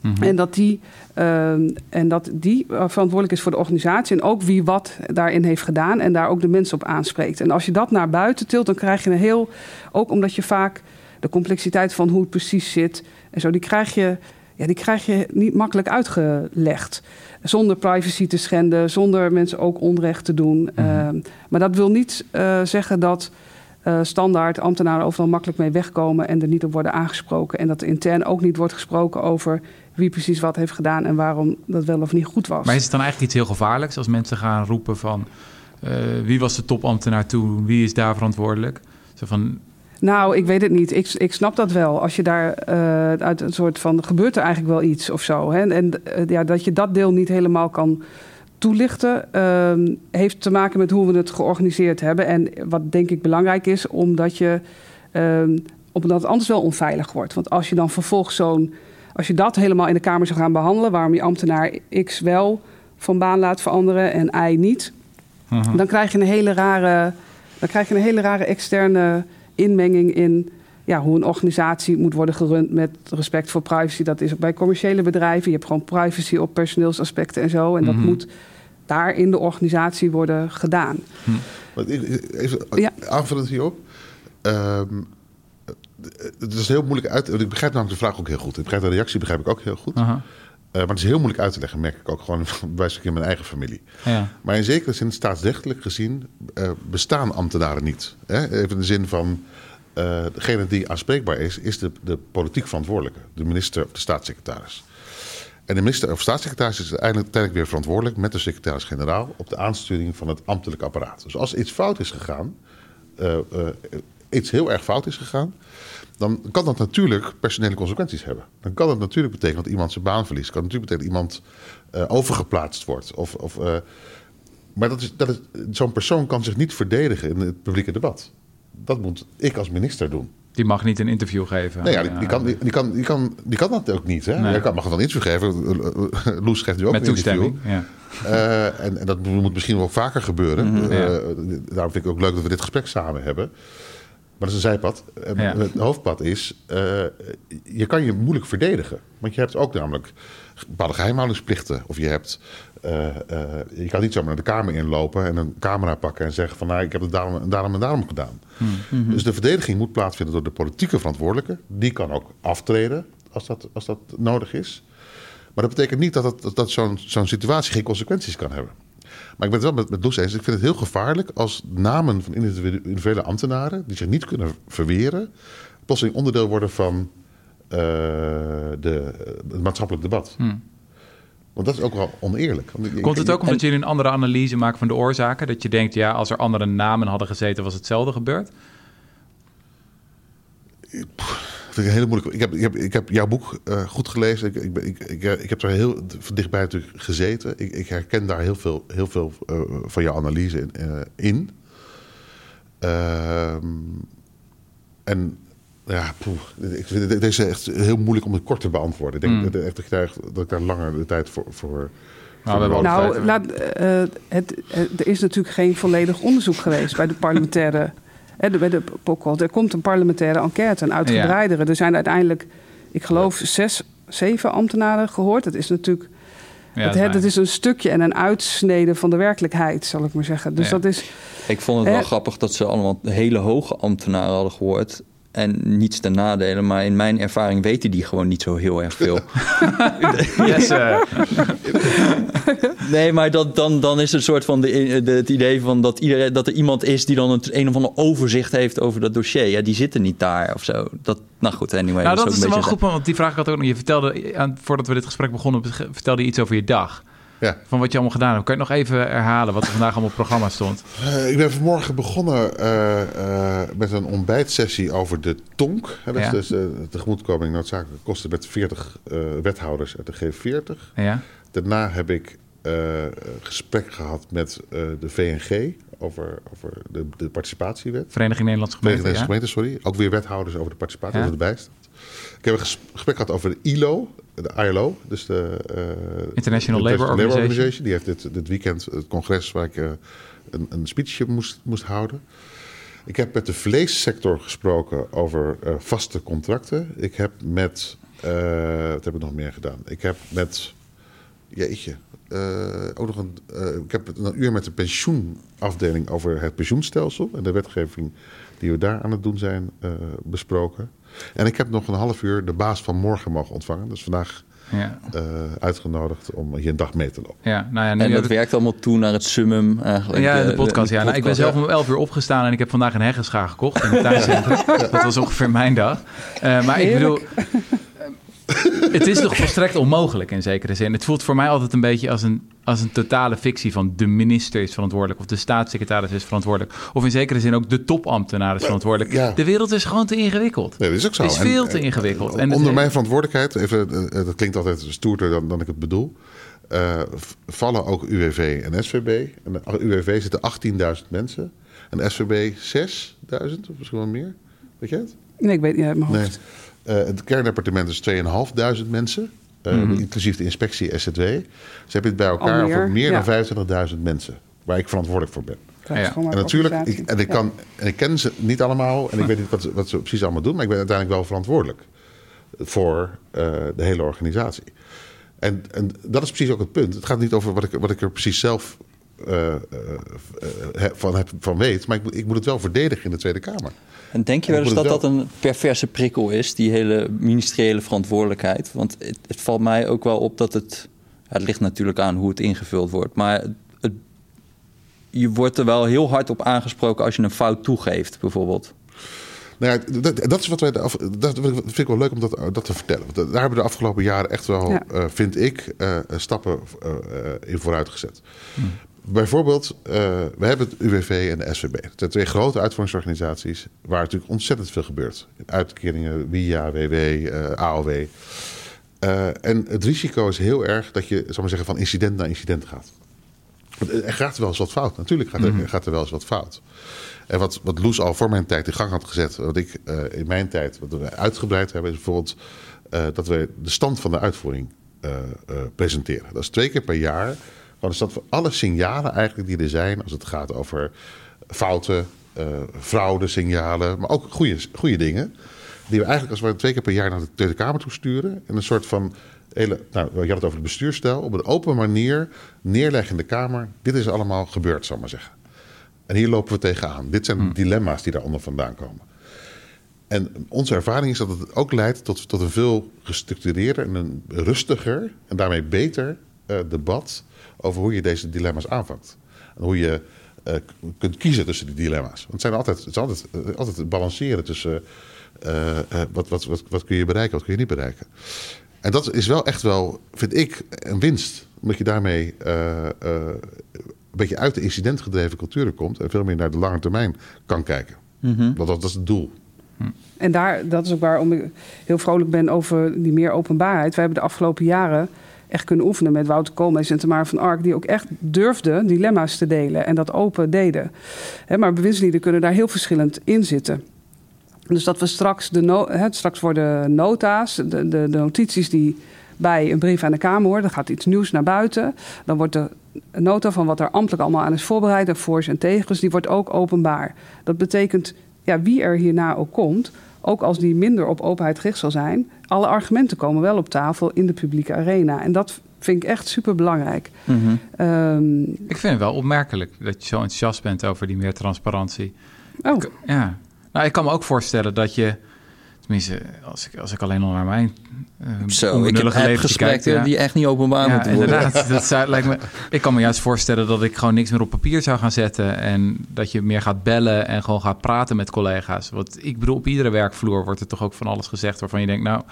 Mm -hmm. En dat die, um, en dat die verantwoordelijk is voor de organisatie en ook wie wat daarin heeft gedaan en daar ook de mensen op aanspreekt. En als je dat naar buiten tilt, dan krijg je een heel, ook omdat je vaak de complexiteit van hoe het precies zit en zo, die krijg je, ja, die krijg je niet makkelijk uitgelegd. Zonder privacy te schenden, zonder mensen ook onrecht te doen. Mm -hmm. uh, maar dat wil niet uh, zeggen dat uh, standaard ambtenaren overal makkelijk mee wegkomen en er niet op worden aangesproken. En dat er intern ook niet wordt gesproken over wie precies wat heeft gedaan en waarom dat wel of niet goed was. Maar is het dan eigenlijk iets heel gevaarlijks als mensen gaan roepen van uh, wie was de topambtenaar toen, wie is daar verantwoordelijk? Zo van, nou, ik weet het niet. Ik, ik snap dat wel. Als je daar uh, uit een soort van gebeurt er eigenlijk wel iets of zo. Hè? En uh, ja, dat je dat deel niet helemaal kan toelichten, uh, heeft te maken met hoe we het georganiseerd hebben. En wat denk ik belangrijk is, omdat je ehm, omdat het anders wel onveilig wordt. Want als je dan vervolgens zo'n. Als je dat helemaal in de Kamer zou gaan behandelen, waarom je ambtenaar X wel van baan laat veranderen en Y niet, -huh. dan krijg je een hele rare. Dan krijg je een hele rare externe inmenging in ja, hoe een organisatie moet worden gerund met respect voor privacy. Dat is bij commerciële bedrijven. Je hebt gewoon privacy op personeelsaspecten en zo. En dat mm -hmm. moet daar in de organisatie worden gedaan. Hm. Even ja. aanvullend hierop. Um, het is heel moeilijk uit. Ik begrijp namelijk de vraag ook heel goed. Ik begrijp de reactie begrijp ik ook heel goed. Uh -huh. Uh, maar het is heel moeilijk uit te leggen, merk ik ook gewoon bij in mijn eigen familie. Ja. Maar in zekere zin, staatsrechtelijk gezien, uh, bestaan ambtenaren niet. Hè? Even in de zin van, uh, degene die aanspreekbaar is, is de, de politiek verantwoordelijke. De minister of de staatssecretaris. En de minister of staatssecretaris is uiteindelijk weer verantwoordelijk met de secretaris-generaal op de aansturing van het ambtelijk apparaat. Dus als iets fout is gegaan, iets heel erg fout is gegaan, dan kan dat natuurlijk personele consequenties hebben. Dan kan dat natuurlijk betekenen dat iemand zijn baan verliest. kan natuurlijk betekenen dat iemand uh, overgeplaatst wordt. Of, of, uh, Maar dat is, dat is, zo'n persoon kan zich niet verdedigen in het publieke debat. Dat moet ik als minister doen. Die mag niet een interview geven. Nee, ja, die, die kan, die, die kan, die, kan, die kan dat ook niet. Hè? Nee. Hij kan, mag het wel een interview geven. Loes geeft nu ook Met een interview. toestemming. Ja. Eh, en, en dat moet misschien wel vaker gebeuren. Mhm, Eh, ja. daarom vind ik ook leuk dat we dit gesprek samen hebben. Maar dat is een zijpad. Eh, Ja. Het hoofdpad is, eh, je kan je moeilijk verdedigen. Want je hebt ook namelijk bepaalde geheimhoudingsplichten. Of je hebt, eh, je kan niet zomaar naar de kamer inlopen en een camera pakken en zeggen van nou, ik heb het daarom, en daarom en daarom gedaan. Dus de verdediging moet plaatsvinden door de politieke verantwoordelijke. Die kan ook aftreden als dat, als dat nodig is. Maar dat betekent niet dat, het, dat zo'n zo'n situatie geen consequenties kan hebben. Maar ik ben het wel met, met Loes eens. Ik vind het heel gevaarlijk als namen van individu- individuele ambtenaren... die zich niet kunnen verweren... plotseling onderdeel worden van eh, de, het maatschappelijk debat. Want dat is ook wel oneerlijk. Want Komt het ook omdat jullie een andere analyse maken van de oorzaken? Dat je denkt, ja, als er andere namen hadden gezeten, was hetzelfde gebeurd? Vind ik een hele moeilijke. Ik heb, ik heb, ik heb jouw boek eh, goed gelezen. Ik, ik, ben- ik, ik, ik heb er heel van dichtbij natuurlijk gezeten. Ik, ik herken daar heel veel, heel veel eh, van jouw analyse in. eh, in. Ehm, en ja, poeh, ik vind het- deze echt heel moeilijk om het kort te beantwoorden. Ik denk Mm. dat, echt dat, ik daar, dat ik daar langer de tijd voor. voor Nou. Nou, laat, eh, het, er is natuurlijk geen volledig onderzoek geweest bij de parlementaire. De- bij de POCOL. Er komt een parlementaire enquête, een uitgebreidere. Er zijn uiteindelijk, ik geloof, zes, zeven ambtenaren gehoord. Dat is natuurlijk. Ja, het, dat hè, is dat is een stukje en een uitsnede van de werkelijkheid, zal ik maar zeggen. Dus Ja. dat is. Ik vond het wel grappig dat ze allemaal hele hoge ambtenaren hadden gehoord. En niets ten nadele, maar in mijn ervaring weten die gewoon niet zo heel erg veel. Yes, eh, nee, maar dat, dan, dan is het soort van de, de- het idee van dat, iedereen, dat er iemand is die dan het een of ander overzicht heeft over dat dossier. Ja, die zitten niet daar of zo. Dat, nou goed, anyway. nou, dat ook is een wel goed, want die vraag had ook nog. Je vertelde, aan, voordat we dit gesprek begonnen, vertelde je iets over je dag. Ja. Van wat je allemaal gedaan hebt. Kan je nog even herhalen wat er vandaag allemaal op het programma stond? Eh, ik ben vanmorgen begonnen eh, eh, met een ontbijtsessie over de TONK. Hè, dat Ja. is dus de tegemoetkoming noodzakelijke kosten met 40 eh, wethouders uit de G40. Ja? Daarna heb ik gesprek gehad met de VNG over, over de, de participatiewet. Vereniging Nederlandse Vereniging Gemeenten. Nederlandse Gemeenten, sorry. Ook weer wethouders over de participatie, over de bijstand. Ik heb een ges- gesprek gehad over de ILO, de ILO, dus de eh, International Labour Organization. Die heeft dit, dit weekend het congres waar ik eh, een, een speechje moest, moest houden. Ik heb met de vleessector gesproken over eh, vaste contracten. Ik heb met, wat heb ik nog meer gedaan? Ik heb met, jeetje, ook nog een, ik heb een uur met de pensioenafdeling over het pensioenstelsel en de wetgeving die we daar aan het doen zijn besproken. En ik heb nog een half uur de baas van morgen mogen ontvangen. Dus vandaag Ja, eh, uitgenodigd om hier een dag mee te lopen. ja, nou ja, nu En dat ik- werkt allemaal toe naar het summum eigenlijk. Ja, de eh, podcast. Ja. Nou, ik ben zelf om 11 uur opgestaan en ik heb vandaag een heggenschaar gekocht in het tuincentrum. Dat was ongeveer mijn dag. Eh, maar ik bedoel, het is toch volstrekt onmogelijk in zekere zin. Het voelt voor mij altijd een beetje als een, als een totale fictie van de minister is verantwoordelijk of de staatssecretaris is verantwoordelijk. Of in zekere zin ook de topambtenaar is verantwoordelijk. ja. De wereld is gewoon te ingewikkeld. Nee, dat is ook zo. Het is En- veel te en- ingewikkeld. En onder mijn verantwoordelijkheid, even, eh, dat klinkt altijd stoerder dan, dan ik het bedoel. eh, vallen ook UWV en SVB. En de UWV zitten 18.000 mensen. En SVB 6.000 of misschien wel meer. Weet je het? Nee, ik weet niet uit mijn hoofd. Eh, het kerndepartement is 2.500 mensen. eh, Mhm. Inclusief de inspectie SZW. Dus heb je het bij elkaar over meer ja. dan 25.000 mensen. Waar ik verantwoordelijk voor ben. Ja. gewoon En natuurlijk, ik, en, ik kan, en ik ken ze niet allemaal. En ik weet niet wat, ze- wat ze precies allemaal doen. Maar ik ben uiteindelijk wel verantwoordelijk. Voor eh, de hele organisatie. En, en dat is precies ook het punt. Het gaat niet over wat ik, wat ik er precies zelf eh, eh, eh, van, heb, van weet. Maar ik, moet- ik moet het wel verdedigen in de Tweede Kamer. En denk je wel eens dat dat een perverse prikkel is, die hele ministeriële verantwoordelijkheid? Want het, het valt mij ook wel op dat het. ja, het ligt natuurlijk aan hoe het ingevuld wordt. Maar het, het- je wordt er wel heel hard op aangesproken als je een fout toegeeft, bijvoorbeeld. Nou ja, dat, dat is wat wij af, dat vind ik wel leuk om dat, dat te vertellen. Want daar hebben we de afgelopen jaren echt wel, Ja. eh, vind ik, eh, stappen eh, eh, in vooruit gezet. Bijvoorbeeld, eh, we hebben het UWV en de SVB. Dat zijn twee grote uitvoeringsorganisaties waar natuurlijk ontzettend veel gebeurt. Uitkeringen, WIA, WW, eh, AOW. Eh, en het risico is heel erg dat je, zal maar zeggen, van incident naar incident gaat. Er gaat wel eens wat fout. Natuurlijk gaat er, Mhm. gaat er wel eens wat fout. En wat, wat Loes al voor mijn tijd in gang had gezet, wat ik in mijn tijd wat we uitgebreid hebben, is bijvoorbeeld dat we de stand van de uitvoering presenteren. Dat is twee keer per jaar. Gewoon de stand van alle signalen eigenlijk die er zijn als het gaat over fouten, eh fraudesignalen, maar ook goede, goede dingen. Die we eigenlijk als we twee keer per jaar naar de Tweede Kamer toe sturen. En een soort van hele, nou, je had het over het bestuurstijl, op een open manier neerleggen in de Kamer. Dit is allemaal gebeurd, zal ik maar zeggen. En hier lopen we tegenaan. Dit zijn dilemma's die daaronder vandaan komen. En onze ervaring is dat het ook leidt tot, tot een veel gestructureerder en een rustiger en daarmee beter eh, debat over hoe je deze dilemma's aanvangt. En hoe je eh, kunt kiezen tussen die dilemma's. Want het, zijn altijd, het is altijd, eh, altijd het balanceren tussen eh, eh, wat, wat, wat, wat kun je bereiken, wat kun je niet bereiken. En dat is wel echt wel, vind ik, een winst. Omdat je daarmee eh, eh, een beetje uit de incidentgedreven culturen komt en veel meer naar de lange termijn kan kijken. Want dat, dat is het doel. En daar, dat is ook waarom ik heel vrolijk ben over die meer openbaarheid. We hebben de afgelopen jaren echt kunnen oefenen met Wouter Koolmees en Tamara van Ark... die ook echt durfden dilemma's te delen en dat open deden. Maar bewindslieden kunnen daar heel verschillend in zitten. Dus dat we straks, de straks worden nota's, de, de, de notities die bij een brief aan de Kamer horen... dan gaat iets nieuws naar buiten. Dan wordt de nota van wat er ambtelijk allemaal aan is voorbereid... en voor's en tegens, die wordt ook openbaar. Dat betekent, ja, wie er hierna ook komt... ook als die minder op openheid gericht zal zijn... alle argumenten komen wel op tafel in de publieke arena. En dat vind ik echt super belangrijk. Mhm. Ehm, Ik vind het wel opmerkelijk dat je zo enthousiast bent over die meer transparantie. oh, Ik- ja. Nou, ik kan me ook voorstellen dat je... Tenminste, als ik, als ik alleen al naar mijn uh, Zo, ik heb, die echt niet openbaar ja, moeten worden. inderdaad. Dat zou, lijkt me, ik kan me juist voorstellen dat ik gewoon niks meer op papier zou gaan zetten. En dat je meer gaat bellen en gewoon gaat praten met collega's. Want ik bedoel, op iedere werkvloer wordt er toch ook van alles gezegd waarvan je denkt, nou,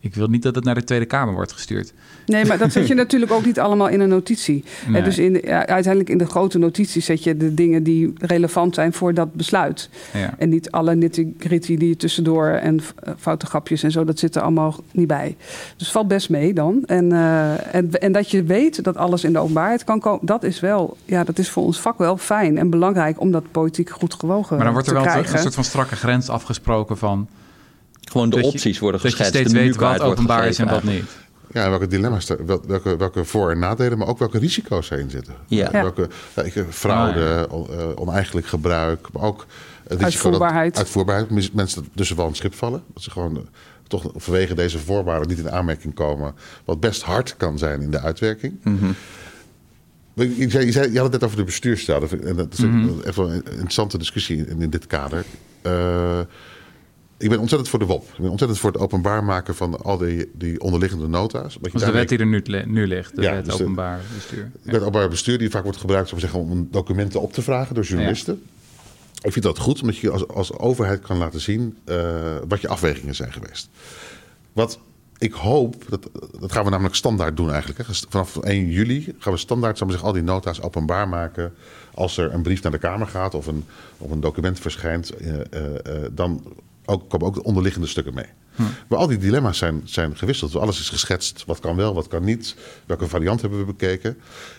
ik wil niet dat het naar de Tweede Kamer wordt gestuurd. Nee, maar dat zet je natuurlijk ook niet allemaal in een notitie. Nee. Dus in de- uiteindelijk in de grote notities zet je de dingen die relevant zijn voor dat besluit. Ja. En niet alle nitty-gritty die je tussendoor en eh, foute grapjes en zo, dat zit er allemaal niet bij. Dus valt best mee dan. En, eh, en, en dat je weet dat alles in de openbaarheid kan komen, dat is wel, ja, dat is voor ons vak wel fijn en belangrijk om dat politiek goed gewogen Maar dan wordt er te wel krijgen. een soort van strakke grens afgesproken van... Gewoon de dat je- opties worden Dat je geschetst. steeds de weet wat openbaar is en wat niet. Ja, en welke dilemma's, er, wel- welke, welke voor- en nadelen, maar ook welke risico's erin zitten. Ja. Eh, Welke ja, ik, eh, fraude, Ah, ja. eh, oneigenlijk gebruik, maar ook het Uitvoerbaarheid. Dat, uitvoerbaarheid. Mensen dat tussen wel een schip vallen. Dat ze gewoon toch vanwege deze voorwaarden niet in aanmerking komen. Wat best hard kan zijn in de uitwerking. Mhm. Je, zei, je, zei, je had het net over de bestuursstijl. Dat En dat is Mhm. echt wel een interessante discussie in, in dit kader. Eh, ik ben ontzettend voor de WOP. Ik ben ontzettend voor het openbaar maken van al die, die onderliggende nota's. Dat is de wet die er nu, nu ligt, de Ja, wet dus de- openbaar bestuur. Ik weet openbaar bestuur die vaak wordt gebruikt om, zeggen, om documenten op te vragen door journalisten. Ik vind dat goed, omdat je als, als overheid kan laten zien eh, wat je afwegingen zijn geweest. Wat ik hoop, dat, dat gaan we namelijk standaard doen eigenlijk. Hè. Vanaf 1 juli gaan we standaard maar zeggen, al die nota's openbaar maken. Als er een brief naar de Kamer gaat of een, of een document verschijnt, eh, eh, dan ook, komen ook de onderliggende stukken mee. Maar al die dilemma's zijn, zijn gewisseld. Alles is geschetst. Wat kan wel, wat kan niet. Welke variant hebben we bekeken.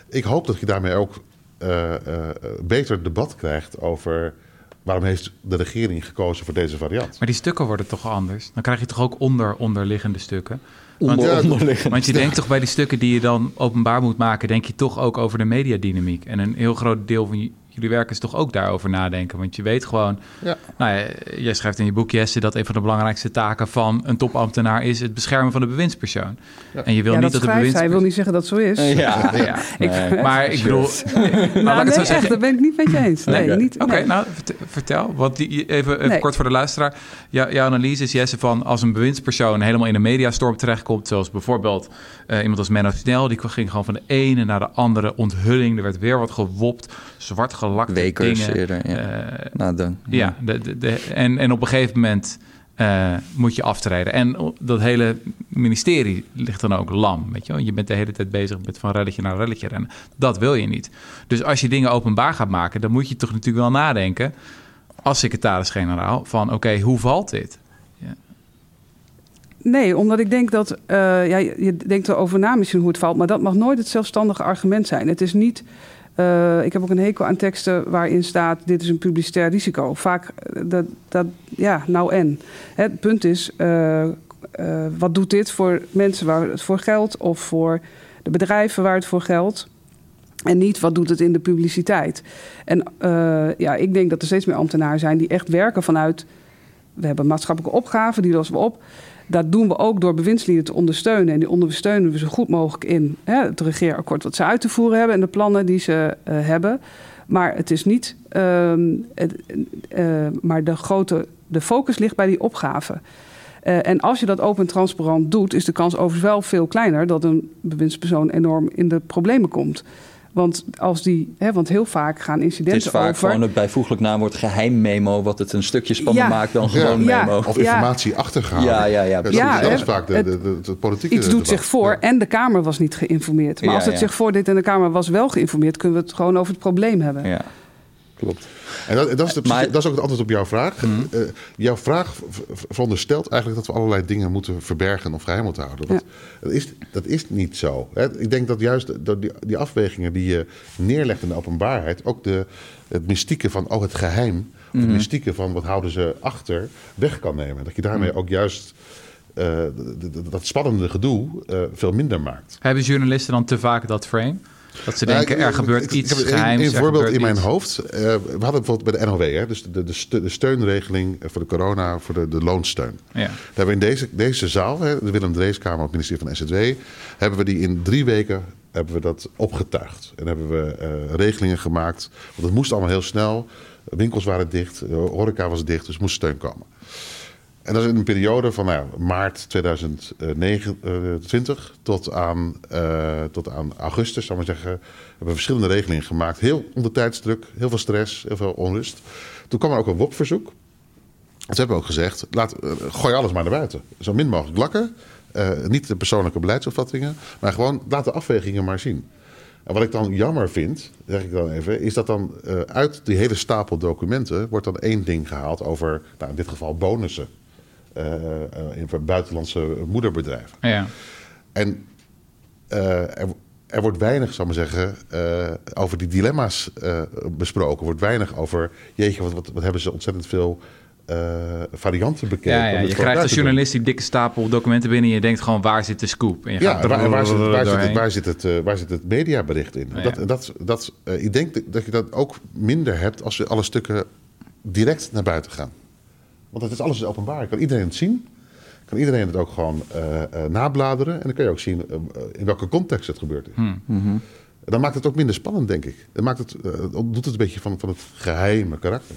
Ik hoop dat je daarmee ook eh, eh, beter debat krijgt over waarom heeft de regering gekozen voor deze variant. Maar die stukken worden toch anders? Dan krijg je toch ook onder onderliggende stukken? Onder, Ja, onderliggend. Want je denkt toch bij die stukken die je dan openbaar moet maken, denk je toch ook over de mediadynamiek. En een heel groot deel van j- jullie werk is toch ook daarover nadenken. Want je weet gewoon, Ja. nou ja, jij schrijft in je boek Jesse dat een van de belangrijkste taken van een topambtenaar is het beschermen van de bewindspersoon. Ja. En je wil ja, niet dat dat de hij, wil niet zeggen dat het zo is. Ja, Ja, Nee. maar ik bedoel, maar laat Nou, ik het nee, zo echt, zeggen. daar ben ik niet met je eens. Nee, Oké. niet, Oké, nee. nou vert- vertel. Want die, even even Nee. kort voor de luisteraar. Ja, jouw analyse is, Jesse, van als een bewindspersoon helemaal in de mediastorm terechtkomt, zoals bijvoorbeeld eh, iemand als Menno Snel, die ging gewoon van de ene naar de andere onthulling. Er werd weer wat gewopt, zwart gelakte Wekers dingen. eerder, ja. Eh, Nou, dan. ja, de, de, de- en, en op een gegeven moment eh, moet je aftreden. En dat hele ministerie ligt dan ook lam. Weet je, wel? je bent de hele tijd bezig met van relletje naar relletje rennen. Dat wil je niet. Dus als je dingen openbaar gaat maken, dan moet je toch natuurlijk wel nadenken als secretaris-generaal van oké, hoe valt dit? Nee, omdat ik denk dat... eh, ja, je je denkt erover na misschien hoe het valt... maar dat mag nooit het zelfstandige argument zijn. Het is niet... Eh, ik heb ook een hekel aan teksten waarin staat: dit is een publicitair risico. Vaak, eh, dat, dat ja, nou en. Het punt is, uh, wat doet dit voor mensen waar het voor geldt of voor de bedrijven waar het voor geldt? En niet wat doet het in de publiciteit. En ja, ik denk dat er steeds meer ambtenaren zijn die echt werken vanuit. We hebben maatschappelijke opgaven, die lossen we op. Dat doen we ook door bewindslieden te ondersteunen. En die ondersteunen we zo goed mogelijk in hè, het regeerakkoord wat ze uit te voeren hebben en de plannen die ze uh, hebben. Maar het is niet. Het, uh, maar de grote. De focus ligt bij die opgaven. Uh, en als je dat open en transparant doet, is de kans overigens wel veel kleiner dat een bewindspersoon enorm in de problemen komt. Want, als die, hè, want heel vaak gaan incidenten Het is vaak over... gewoon het bijvoeglijk naamwoord geheim memo... wat het een stukje spannender ja. maakt dan gewoon ja. memo. Of informatie ja. achtergehouden. Ja, ja, ja. Dat, ja, dat is vaak de, de, de, de politieke Iets doet debat. zich voor Ja. en de Kamer was niet geïnformeerd. Maar Ja, als het ja. zich voordeed en de Kamer was wel geïnformeerd... kunnen we het gewoon over het probleem hebben. Ja. Klopt. En dat, dat, is de, Maar- dat is ook het antwoord op jouw vraag. Mhm. Eh, jouw vraag veronderstelt eigenlijk dat we allerlei dingen moeten verbergen of geheim moeten houden. Dat, dat, is, dat is niet zo. Hè. Ik denk dat juist door die, die afwegingen die je neerlegt in de openbaarheid, ook de, het mystieke van oh, het geheim, of Mhm. het mystieke van wat houden ze achter, weg kan nemen. Dat je daarmee ook juist eh, dat spannende gedoe eh, veel minder maakt. Hebben journalisten dan te vaak dat frame? Dat ze Nou, denken, ik- er gebeurt ik- iets ik een- geheims. Een voorbeeld in mijn iets. hoofd. Eh, we hadden bijvoorbeeld bij de NOW, hè, dus de, de, de steunregeling voor de corona, voor de, de loonsteun. Ja. Daar hebben we in deze, deze zaal, hè, de Willem Dreeskamer op het ministerie van SZW, hebben we die in drie weken hebben we dat opgetuigd. En hebben we eh, regelingen gemaakt. Want het moest allemaal heel snel. Winkels waren dicht, horeca was dicht, dus moest steun komen. En dat is in een periode van nou, maart 2020 tot aan, eh, tot aan augustus, zou ik maar zeggen, hebben we verschillende regelingen gemaakt. Heel onder tijdsdruk, heel veel stress, heel veel onrust. Toen kwam er ook een WOP-verzoek. Ze hebben ook gezegd, laat, eh, gooi alles maar naar buiten. Zo min mogelijk lakken. Eh, niet de persoonlijke beleidsopvattingen, maar gewoon laat de afwegingen maar zien. En wat ik dan jammer vind, zeg ik dan even, is dat dan eh, uit die hele stapel documenten wordt dan één ding gehaald over, nou, in dit geval bonussen. Eh, eh, in buitenlandse moederbedrijven. Ja. En eh, er, er wordt weinig, zal ik maar zeggen, over die dilemma's besproken. Er wordt weinig over, jeetje, wat, wat, wat hebben ze ontzettend veel varianten bekeken. Ja, je krijgt als journalist die dikke stapel documenten binnen en je denkt gewoon waar zit de scoop? En je Ja, gaat en waar, en waar, zit, waar, zit het, waar, zit het, waar zit het mediabericht in? Ja. Dat, dat, dat, eh, ik denk dat je dat ook minder hebt als je alle stukken direct naar buiten gaan. Want het is alles is openbaar. Kan iedereen het zien? Kan iedereen het ook gewoon eh, eh, nabladeren? En dan kun je ook zien eh, in welke context het gebeurd is. Hmm. Mhm. Dan maakt het ook minder spannend, denk ik. Dan maakt het, doet het een beetje van, van het geheime karakter.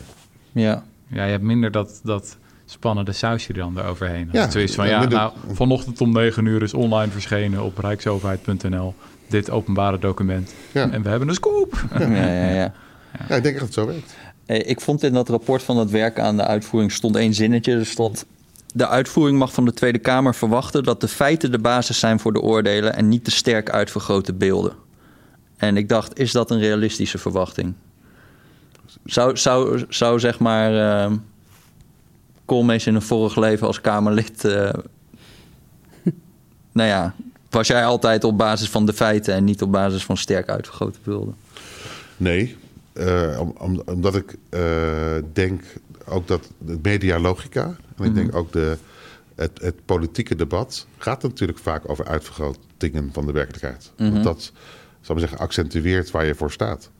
Ja. Ja, je hebt minder dat, dat spannende sausje er dan eroverheen. Ja, Ja, zoiets van, ja, nou, vanochtend om 9 uur is online verschenen op rijksoverheid.nl dit openbare document. Ja. En we hebben een scoop. Ja, ja, ja. Ja, ik denk dat het zo werkt. Eh, Ik vond in dat rapport van het werk aan de uitvoering stond één zinnetje. Er stond... De uitvoering mag van de Tweede Kamer verwachten dat de feiten de basis zijn voor de oordelen en niet te sterk uitvergrote beelden. En ik dacht, is dat een realistische verwachting? Zou, zou, zou zeg maar eh Koolmees in een vorig leven als Kamerlid... eh, nou ja, was jij altijd op basis van de feiten en niet op basis van sterk uitvergrote beelden? Nee, eh, om, om- omdat ik eh, denk ook dat de media logica... en ik denk ook de, het, het politieke debat... gaat natuurlijk vaak over uitvergrotingen van de werkelijkheid. Want dat, zal ik zeggen, accentueert waar je voor staat.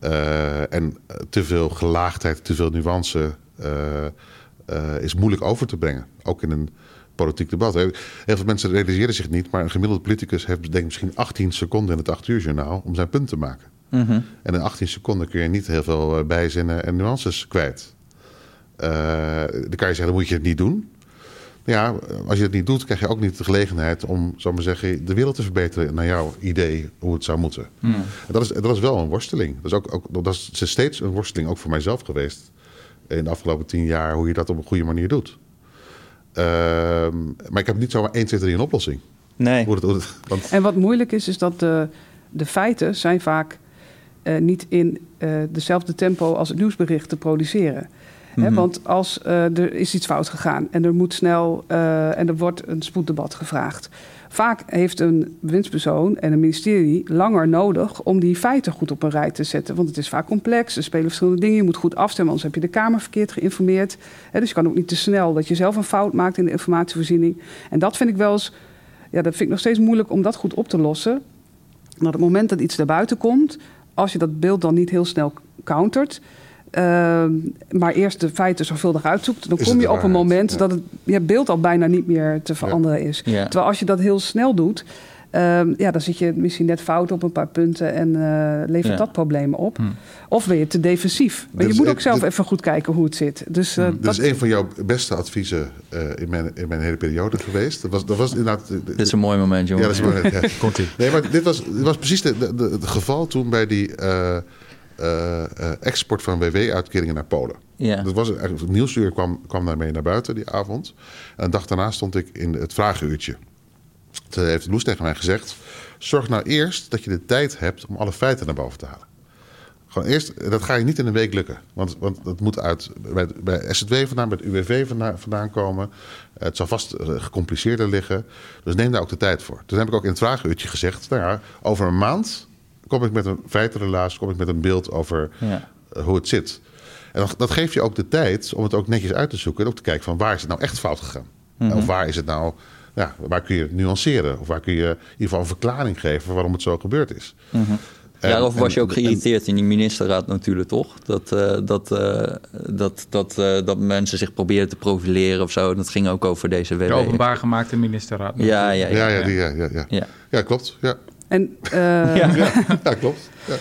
Eh, en te veel gelaagdheid, te veel nuance... is moeilijk over te brengen. Ook in een politiek debat. Heel veel mensen realiseren zich niet... maar een gemiddelde politicus heeft denk ik misschien 18 seconden... in het 8 uur journaal om zijn punt te maken. Mhm. En in 18 seconden kun je niet heel veel eh, bijzinnen en nuances kwijt. Eh, dan kan je zeggen, dan moet je het niet doen. Ja, als je het niet doet, krijg je ook niet de gelegenheid om, zal ik maar zeggen, de wereld te verbeteren naar jouw idee hoe het zou moeten. En dat, is, dat is wel een worsteling. Dat is, ook, ook, dat is steeds een worsteling, ook voor mijzelf geweest. In de afgelopen tien jaar, hoe je dat op een goede manier doet. Ehm, maar ik heb niet zomaar 1, 2, 3 een oplossing. Nee. Hoe het, hoe het- want En wat moeilijk is, is dat de, de feiten zijn vaak eh, niet in eh, dezelfde tempo als het nieuwsbericht te produceren. Mhm. want als eh, er is iets fout gegaan en er moet snel en er wordt een spoeddebat gevraagd. Vaak heeft een bewindspersoon en een ministerie langer nodig om die feiten goed op een rij te zetten. Want het is vaak complex, er spelen verschillende dingen. Je moet goed afstemmen, anders heb je de Kamer verkeerd geïnformeerd. Dus je kan ook niet te snel dat je zelf een fout maakt in de informatievoorziening. En dat vind ik wel eens, ja, dat vind ik nog steeds moeilijk om dat goed op te lossen. Maar op het moment dat iets naar buiten komt, als je dat beeld dan niet heel snel countert, ehm, maar eerst de feiten zorgvuldig uitzoekt, dan Is kom je op een moment Ja. dat het je beeld al bijna niet meer te veranderen is. Ja. Terwijl als je dat heel snel doet, ehm, ja, dan zit je misschien net fout op een paar punten en eh, levert Ja. dat problemen op. Hm. Of ben je te defensief. Maar Dit je moet ook zelf dit- even goed kijken hoe het zit. Dus eh, Hm. Dat dat, is een van jouw beste adviezen eh, in, mijn, in mijn hele periode geweest. Dat was, dat was inderdaad... Dit is een mooi moment, ja, jongen. dat is mooi. Ja. Komt-ie. Nee, maar dit was, dit was precies de, de- de- het geval toen bij die eh, eh, eh, export van WW-uitkeringen naar Polen. Ja. Dat was eigenlijk, het nieuwsuur kwam, kwam daarmee naar buiten die avond. En een dag daarna stond ik in het vragenuurtje. Toen heeft Loes tegen mij gezegd... zorg nou eerst dat je de tijd hebt om alle feiten naar boven te halen. Gewoon eerst, dat ga je niet in een week lukken. Want, want dat moet uit bij, bij SZW vandaan, bij het UWV vandaan, vandaan komen. Het zal vast eh, gecompliceerder liggen. Dus neem daar ook de tijd voor. Toen heb ik ook in het vragenuurtje gezegd... Nou ja, over een maand kom ik met een feitenrelaas... kom ik met een beeld over Ja. eh, hoe het zit. En dat, geeft je ook de tijd om het ook netjes uit te zoeken... en ook te kijken van waar is het nou echt fout gegaan? Of waar is het nou... Ja, waar kun je het nuanceren? Of waar kun je in ieder geval een verklaring geven... waarom het zo gebeurd is? En- Daarover was en- je ook en- geïrriteerd in die ministerraad natuurlijk, toch? Dat, eh, dat, eh, dat, dat, eh, dat mensen zich probeerden te profileren of zo. Dat ging ook over deze WW. De openbaar gemaakte ministerraad. Ja, ja, Ja, ja. ja, ja, ja, ja. Ja. ja klopt. Ja, en, eh, ja klopt. Ja.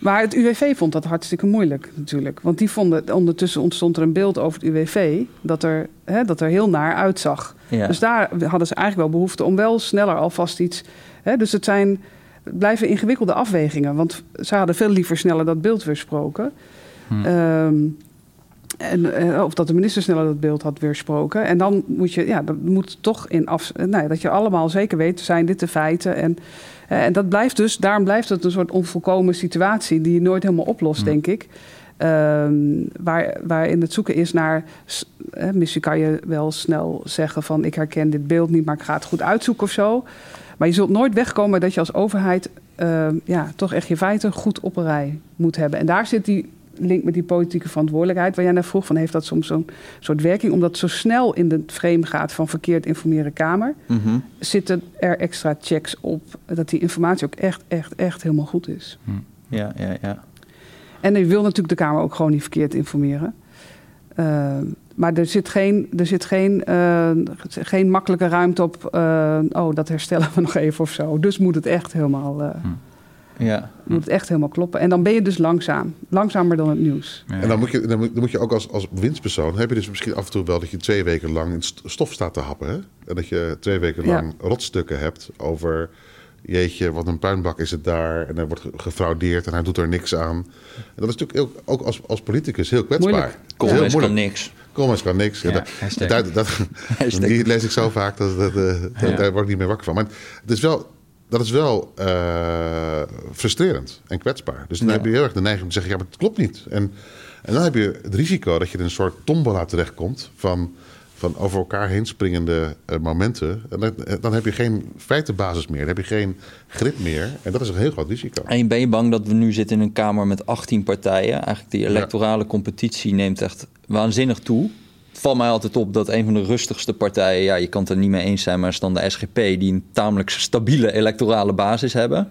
Maar het UWV vond dat hartstikke moeilijk natuurlijk. Want die vonden, ondertussen ontstond er een beeld over het UWV dat er, hè, dat er heel naar uitzag. Ja. Dus daar hadden ze eigenlijk wel behoefte om wel sneller alvast iets. Hè, dus het zijn het blijven ingewikkelde afwegingen. Want ze hadden veel liever sneller dat beeld weersproken. Hm. Ehm, en, eh, of dat de minister sneller dat beeld had weersproken. En dan moet je, ja, dat moet toch in af. Nou dat je allemaal zeker weet, zijn dit de feiten. En, en dat blijft dus, daarom blijft het een soort onvolkomen situatie die je nooit helemaal oplost, Hm. denk ik. Ehm, waar, waarin het zoeken is naar. eh, misschien kan je wel snel zeggen van ik herken dit beeld niet, maar ik ga het goed uitzoeken of zo. Maar je zult nooit wegkomen dat je als overheid ehm, ja, toch echt je feiten goed op een rij moet hebben. En daar zit die link met die politieke verantwoordelijkheid, waar jij naar vroeg van heeft dat soms zo'n soort werking, omdat het zo snel in de frame gaat van verkeerd informeren Kamer, Mhm. zitten er extra checks op dat die informatie ook echt, echt, echt helemaal goed is. ja, ja, ja. En je wil natuurlijk de Kamer ook gewoon niet verkeerd informeren. Uh, maar er zit geen, er zit geen, uh, geen makkelijke ruimte op. Uh, oh, dat herstellen we nog even of zo. Dus moet het echt helemaal. Uh, ja. Moet het echt helemaal kloppen. En dan ben je dus langzaam. Langzamer dan het nieuws. Ja. En dan moet je, dan moet, dan moet je ook als, als winstpersoon... heb je dus misschien af en toe wel dat je twee weken lang in stof staat te happen. Hè? En dat je twee weken lang ja. rotstukken hebt over... jeetje, wat een puinbak is het daar. En er wordt gefraudeerd en hij doet er niks aan. En dat is natuurlijk ook, ook als, als politicus heel kwetsbaar. Moeilijk. Koolmees kan niks. Koolmees kan niks. Ja, ja, dat, dat, dat, die lees ik zo vaak, dat, dat, dat, ja. daar word ik niet meer wakker van. Maar het is wel, dat is wel uh, frustrerend en kwetsbaar. Dus dan ja. heb je heel erg de neiging om te zeggen, ja, maar het klopt niet. En, en dan heb je het risico dat je in een soort tombola terechtkomt van van over elkaar heen springende uh, momenten. En dan, dan, heb je geen feitenbasis meer. Dan heb je geen grip meer. En dat is een heel groot risico. En ben je bang dat we nu zitten in een Kamer met 18 partijen? Eigenlijk die electorale ja. competitie neemt echt waanzinnig toe. Het valt mij altijd op dat een van de rustigste partijen... ja, je kan het er niet mee eens zijn, maar is dan de SGP... die een tamelijk stabiele electorale basis hebben...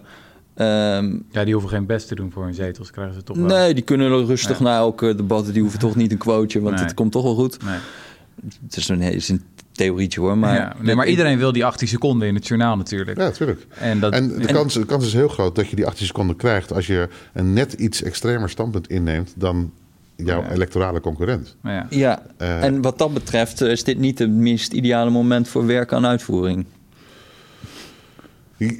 Um, ja, die hoeven geen best te doen voor hun zetels, krijgen ze toch wel. Nee, die kunnen er rustig ja. na elke debat. Die hoeven toch niet een quoteje, want nee. het komt toch wel goed. Nee. Het is een, is een theorietje hoor. Maar, ja, nee, maar iedereen wil die 18 seconden in het journaal natuurlijk. Ja, natuurlijk. En, dat, en de, en, kans, de kans is heel groot dat je die 18 seconden krijgt... als je een net iets extremer standpunt inneemt... dan jouw ja. electorale concurrent. Ja, ja. Uh, en wat dat betreft is dit niet het meest ideale moment... voor werk aan uitvoering.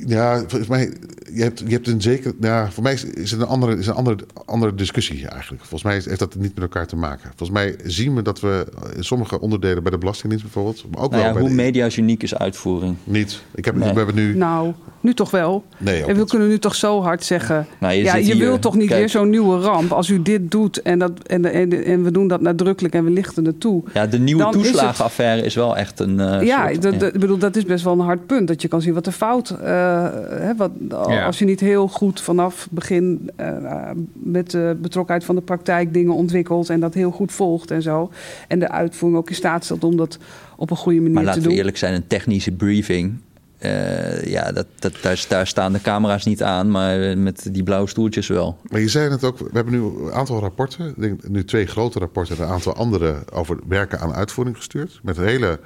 Ja, volgens mij, je hebt, je hebt een zeker. Ja, voor mij is, het een andere, is een andere, andere discussie eigenlijk. Volgens mij heeft dat niet met elkaar te maken. Volgens mij zien we dat we in sommige onderdelen bij de Belastingdienst bijvoorbeeld. Maar ook Nou wel ja, bij hoe de, media's uniek is uitvoering. Niet. Ik heb, Nee. We hebben nu. Nou, nu toch wel. Nee, ook en we niet. kunnen nu toch zo hard zeggen... Nou, je ja, je hier, wil toch niet kijk. weer zo'n nieuwe ramp. Als u dit doet en, dat, en, en, en we doen dat nadrukkelijk en we lichten het toe. Ja, de nieuwe Dan is het- toeslagenaffaire is, wel echt een. eh, ja, soort- ik bedoel, dat is best wel een hard punt. Dat je kan zien wat de fout... eh hè, wat, Ja. Als je niet heel goed vanaf begin eh, met de betrokkenheid van de praktijk dingen ontwikkelt... en dat heel goed volgt en zo. En de uitvoering ook in staat stelt om dat op een goede manier Maar te laten doen. we eerlijk zijn, een technische briefing. eh, ja, dat, dat, daar, daar staan de camera's niet aan, maar met die blauwe stoeltjes wel. Maar je zei het ook, we hebben nu een aantal rapporten, ik denk nu twee grote rapporten en een aantal andere over werken aan uitvoering gestuurd. Met hele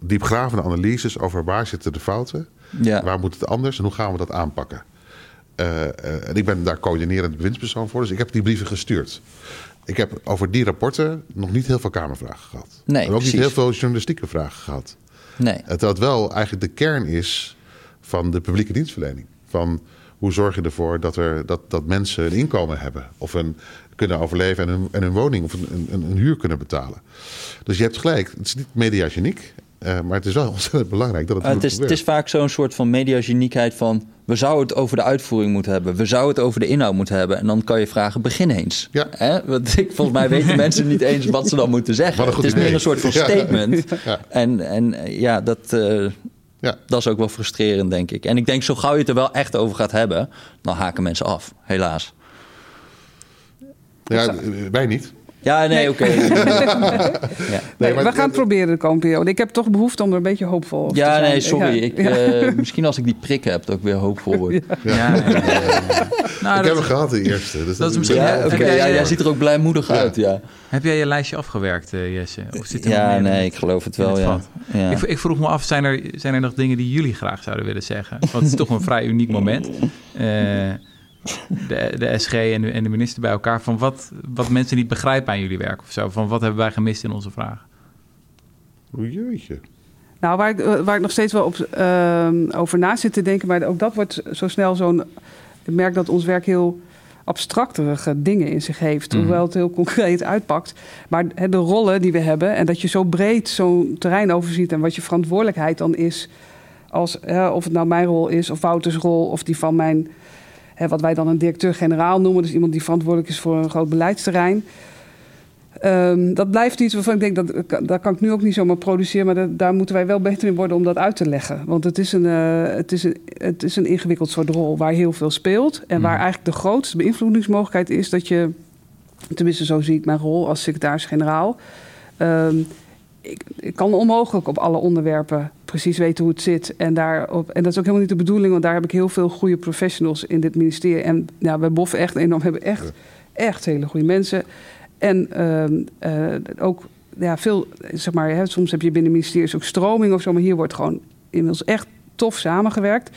diepgravende analyses over waar zitten de fouten, Ja. waar moet het anders en hoe gaan we dat aanpakken. Eh, eh, en ik ben daar coördinerend bewindspersoon voor, dus ik heb die brieven gestuurd. Ik heb over die rapporten nog niet heel veel kamervragen gehad. Nee, en ook precies. niet heel veel journalistieke vragen gehad. Nee. Terwijl het wel eigenlijk de kern is van de publieke dienstverlening. Van hoe zorg je ervoor dat, er, dat, dat mensen een inkomen hebben. Of een, kunnen overleven en hun, en hun woning of een, een, een huur kunnen betalen. Dus je hebt gelijk, het is niet mediageniek. Eh maar het is wel ontzettend belangrijk dat het, Uh, het, is, het is vaak zo'n soort van mediageniekheid van... we zouden het over de uitvoering moeten hebben. We zouden het over de inhoud moeten hebben. En dan kan je vragen, begin eens. Ja. Hè? Want ik, volgens mij weten mensen niet eens wat ze dan moeten zeggen. Het is meer een soort van statement. Ja. En, en eh, ja, dat, eh, Ja. dat is ook wel frustrerend, denk ik. En ik denk, zo gauw je het er wel echt over gaat hebben... dan haken mensen af, helaas. Ja, wij niet. Ja, nee, oké. ja. Nee, we gaan het- proberen de komende periode. Ik heb toch behoefte om er een beetje hoopvol over te Ja, zijn. nee, sorry. Ja. Ik, Ja. eh, misschien als ik die prik heb, dat ik weer hoopvol word. Ja, Ja, ja, ja, ja. Nou, ik heb dat- hem gehad, de eerste. Dus dat is misschien- Ja, oké. heb jij, ja, eh, jij ziet er ook blijmoedig Ja. uit, ja. Heb jij je lijstje afgewerkt, eh, Jesse? Of zit er nog Ja, nee, ik geloof het wel, het ja. ja. Ik, ik vroeg me af, zijn er, zijn er nog dingen die jullie graag zouden willen zeggen? Want het is toch een vrij uniek moment. Eh, de, de SG en de, en de minister bij elkaar. Van wat, wat mensen niet begrijpen aan jullie werk of zo. Van wat hebben wij gemist in onze vragen? Jeetje. Nou, waar ik, eh, waar ik nog steeds wel op, ehm, over na zit te denken, maar ook dat wordt zo snel zo'n. Ik merk dat ons werk heel abstracterige dingen in zich heeft, Mhm. hoewel het heel concreet uitpakt. Maar hè, de rollen die we hebben en dat je zo breed zo'n terrein overziet en wat je verantwoordelijkheid dan is, als, hè, of het nou mijn rol is of Wouters rol of die van mijn, wat wij dan een directeur-generaal noemen, dus iemand die verantwoordelijk is voor een groot beleidsterrein. Ehm, dat blijft iets waarvan ik denk, dat, dat kan ik nu ook niet zomaar produceren... maar dat- daar moeten wij wel beter in worden om dat uit te leggen. Want het is een, eh, het is een, het is een ingewikkeld soort rol waar heel veel speelt... en waar Mhm. eigenlijk de grootste beïnvloedingsmogelijkheid is... dat je, tenminste zo zie ik mijn rol als secretaris-generaal... Ehm, ik, ik kan onmogelijk op alle onderwerpen precies weten hoe het zit. En, daarop, en dat is ook helemaal niet de bedoeling... want daar heb ik heel veel goede professionals in dit ministerie. En ja, we boffen echt enorm, we hebben echt, echt hele goede mensen... En ehm, eh, ook ja, veel, zeg maar, hè, soms heb je binnen ministeries ook stroming of zo, maar hier wordt gewoon inmiddels echt tof samengewerkt.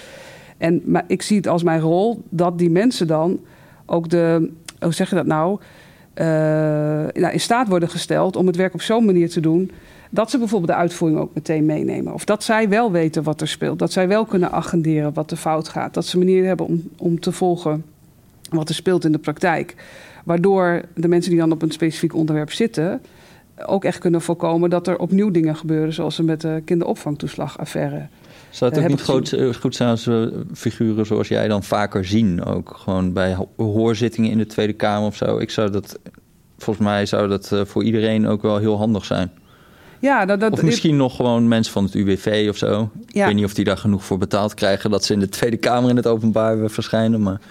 En maar ik zie het als mijn rol dat die mensen dan ook de, hoe zeg je dat nou, eh, nou, in staat worden gesteld om het werk op zo'n manier te doen. Dat ze bijvoorbeeld de uitvoering ook meteen meenemen. Of dat zij wel weten wat er speelt. Dat zij wel kunnen agenderen wat er fout gaat. Dat ze manieren hebben om, om te volgen wat er speelt in de praktijk. Waardoor de mensen die dan op een specifiek onderwerp zitten... ook echt kunnen voorkomen dat er opnieuw dingen gebeuren... zoals er met de kinderopvangtoeslagaffaire. Zou het ook heb niet goed, eh, goed zijn als we figuren zoals jij dan vaker zien? Ook gewoon bij ho- hoorzittingen in de Tweede Kamer of zo. Ik zou dat, volgens mij zou dat eh, voor iedereen ook wel heel handig zijn. Ja, dat, dat, Of misschien nog gewoon mensen van het UWV of zo. Ik weet niet of die daar genoeg voor betaald krijgen... dat ze in de Tweede Kamer in het openbaar verschijnen. Maar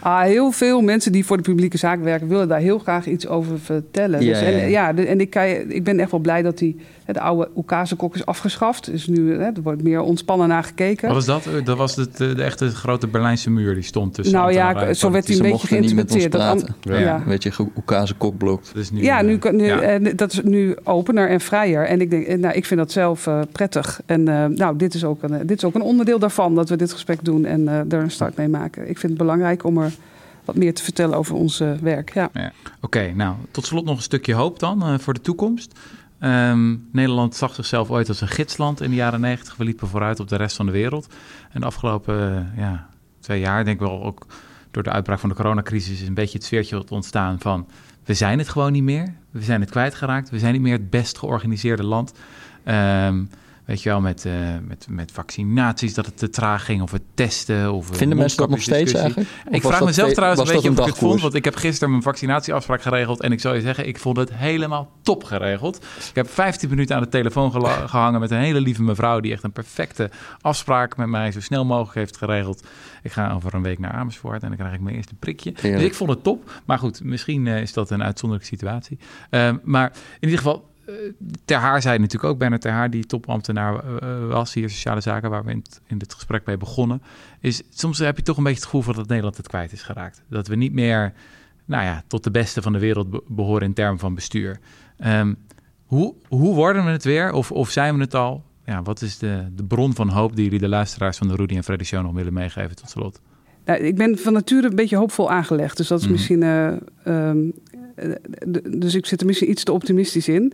Ah, heel veel mensen die voor de publieke zaak werken... willen daar heel graag iets over vertellen. Ja, dus, ja, en ja. en ik, ik ben echt wel blij dat die, de oude Oekazekok is afgeschaft. Dus nu hè, er wordt meer ontspannen naar gekeken. Wat was dat? Eh, Dat was het, eh, de echte grote Berlijnse muur die stond tussen. nou ja, zo werd hij een ze beetje mochten niet met ons geïnterpreteerd. Dat Ja. Weet je, Oekase kok blokt. Dat is nu, Ja, nu, eh, kan- nu, ja. eh, dat is nu opener en En ik, denk, eh, nou, ik vind dat zelf eh, prettig. En eh, nou, dit is, ook een, dit is ook een onderdeel daarvan dat we dit gesprek doen en eh, er een start mee maken. Ik vind het belangrijk om er wat meer te vertellen over ons werk. Ja. Ja. Oké, nou, tot slot nog een stukje hoop dan voor de toekomst. Ehm, Nederland zag zichzelf ooit als een gidsland in de jaren negentig. We liepen vooruit op de rest van de wereld. En de afgelopen ja, twee jaar, denk ik wel ook door de uitbraak van de coronacrisis, is een beetje het sfeertje ontstaan van we zijn het gewoon niet meer. We zijn het kwijtgeraakt. We zijn niet meer het best georganiseerde land. Um, Weet je wel, met, uh, met, met vaccinaties, dat het te traag ging, of het testen. Of Vinden mensen dat nog steeds eigenlijk? ik vraag mezelf trouwens een beetje of ik het vond, want ik heb gisteren mijn vaccinatieafspraak geregeld. En ik zou je zeggen, ik vond het helemaal top geregeld. Ik heb 15 minuten aan de telefoon gehangen met een hele lieve mevrouw... die echt een perfecte afspraak met mij zo snel mogelijk heeft geregeld. Ik ga over een week naar Amersfoort en dan krijg ik mijn eerste prikje. Dus ik vond het top. Maar goed, misschien uh, is dat een uitzonderlijke situatie. Uh, maar in ieder geval eh, ter Haar zei natuurlijk ook, Bernard Ter Haar, die topambtenaar uh, was hier, sociale zaken, waar we in het, in het gesprek mee begonnen, is soms heb je toch een beetje het gevoel van dat Nederland het kwijt is geraakt. Dat we niet meer, nou ja, tot de beste van de wereld behoren in termen van bestuur. Um, hoe, hoe worden we het weer? Of, of zijn we het al? Ja, wat is de, de bron van hoop die jullie de luisteraars van de Rudy en Freddy Show nog willen meegeven tot slot? Nou, ik ben van nature een beetje hoopvol aangelegd. Dus dat is mm. misschien uh, um, eh, dus ik zit er misschien iets te optimistisch in.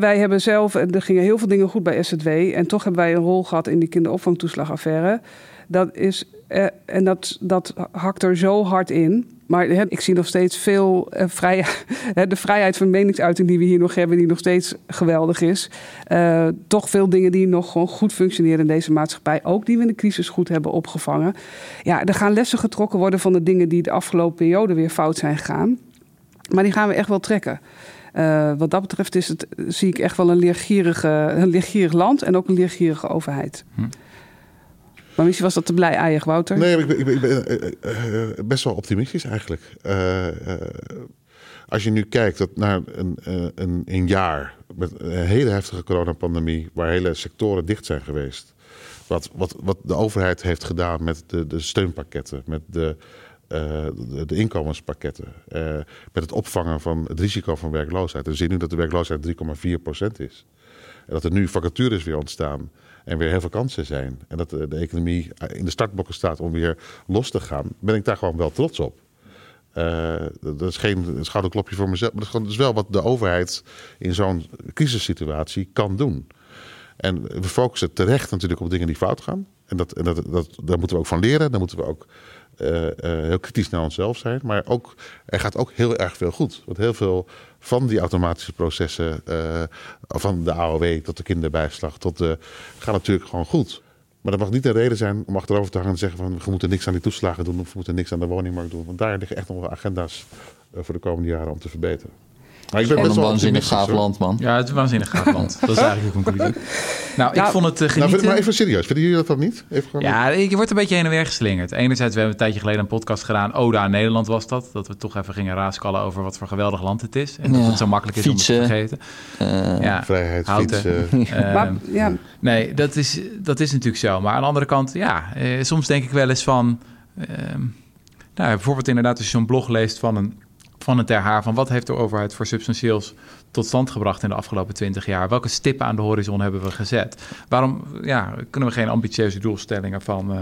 Wij hebben zelf, er gingen heel veel dingen goed bij SZW. En toch hebben wij een rol gehad in die kinderopvangtoeslagaffaire. Dat is, eh, en dat, dat hakt er zo hard in. Maar ik zie nog steeds veel de vrijheid van meningsuiting die we hier nog hebben, die nog steeds geweldig is. Toch veel dingen die nog gewoon goed functioneren in deze maatschappij. Ook die we in de crisis goed hebben opgevangen. Ja, er gaan lessen getrokken worden van de dingen die de afgelopen periode weer fout zijn gegaan. Maar die gaan we echt wel trekken. Uh, wat dat betreft is het, zie ik echt wel een leergierige, een leergierig land en ook een leergierige overheid. Hm. Maar misschien was dat te blij eigen, Wouter? Nee, ik ben, ik ben, ik ben uh, uh, best wel optimistisch eigenlijk. als je nu kijkt dat naar een, een, een, jaar met een hele heftige coronapandemie, waar hele sectoren dicht zijn geweest. Wat, wat, wat de overheid heeft gedaan met de, de steunpakketten, met de uh, de, inkomenspakketten. Uh, met het opvangen van het risico van werkloosheid. En we zien nu dat de werkloosheid 3,4% is. En dat er nu vacatures weer ontstaan. En weer heel veel kansen zijn. En dat de, de economie in de startblokken staat om weer los te gaan. Ben ik daar gewoon wel trots op. Uh, dat is geen schouderklopje voor mezelf. Maar dat is wel wat de overheid in zo'n crisissituatie kan doen. En we focussen terecht natuurlijk op dingen die fout gaan. En, dat, en dat, dat, daar moeten we ook van leren. Daar moeten we ook uh, uh, heel kritisch naar onszelf zijn. Maar ook, er gaat ook heel erg veel goed. Want heel veel van die automatische processen, uh, van de AOW tot de kinderbijslag, tot de, gaat natuurlijk gewoon goed. Maar dat mag niet een reden zijn om achterover te hangen en zeggen van we moeten niks aan die toeslagen doen of we moeten niks aan de woningmarkt doen. Want daar liggen echt nog wel agenda's voor de komende jaren om te verbeteren. Maar ik ben best een waanzinnig gaaf land, man. Ja, het is een waanzinnig gaaf land. Dat is eigenlijk de conclusie. Nou, ik nou, vond het uh, genieten... Nou, maar even serieus, vinden jullie dat dan niet? Even ja, je wordt een beetje heen en weer geslingerd. Enerzijds, we hebben een tijdje geleden een podcast gedaan. Oda in Nederland was dat. Dat we toch even gingen raaskallen over wat voor geweldig land het is. En dat het zo makkelijk is fietsen, om het te vergeten. Uh, ja, Vrijheid, houten. fietsen. Uh, maar, ja. Nee, dat is, dat is natuurlijk zo. Maar aan de andere kant, ja, eh, soms denk ik wel eens van... Ehm, nou, bijvoorbeeld inderdaad als je zo'n blog leest van een van het haar van wat heeft de overheid voor substantieels tot stand gebracht in de afgelopen twintig jaar? Welke stippen aan de horizon hebben we gezet? Waarom ja, kunnen we geen ambitieuze doelstellingen van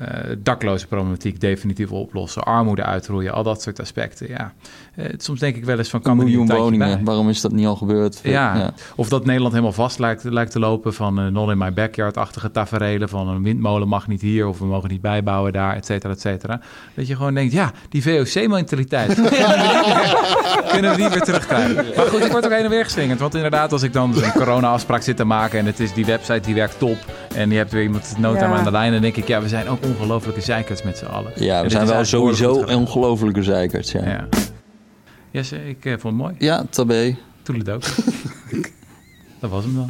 uh, dakloze problematiek definitief oplossen, armoede uitroeien, al dat soort aspecten. Ja. Uh, soms denk ik wel eens van kan een miljoen woningen. Bij? Waarom is dat niet al gebeurd? Ja. ja. Of dat Nederland helemaal vast lijkt, lijkt te lopen van uh, non in my backyard-achtige taferelen van een windmolen mag niet hier of we mogen niet bijbouwen daar, et cetera, et cetera. Dat je gewoon denkt, ja, die VOC-mentaliteit kunnen we die weer terugkrijgen. Maar goed, ik word ook heen en weer geslingerd. Want inderdaad, als ik dan een corona-afspraak zit te maken en het is die website die werkt top en je hebt weer iemand nood ja. aan de lijn, dan denk ik, ja, we zijn ook ongelofelijke zeikerts met z'n allen. Ja, we zijn wel sowieso ongelofelijke zeikerts, ja. ja. Jesse, ik uh, vond het mooi. Ja, tabé. Toedeledook. dat was hem dan.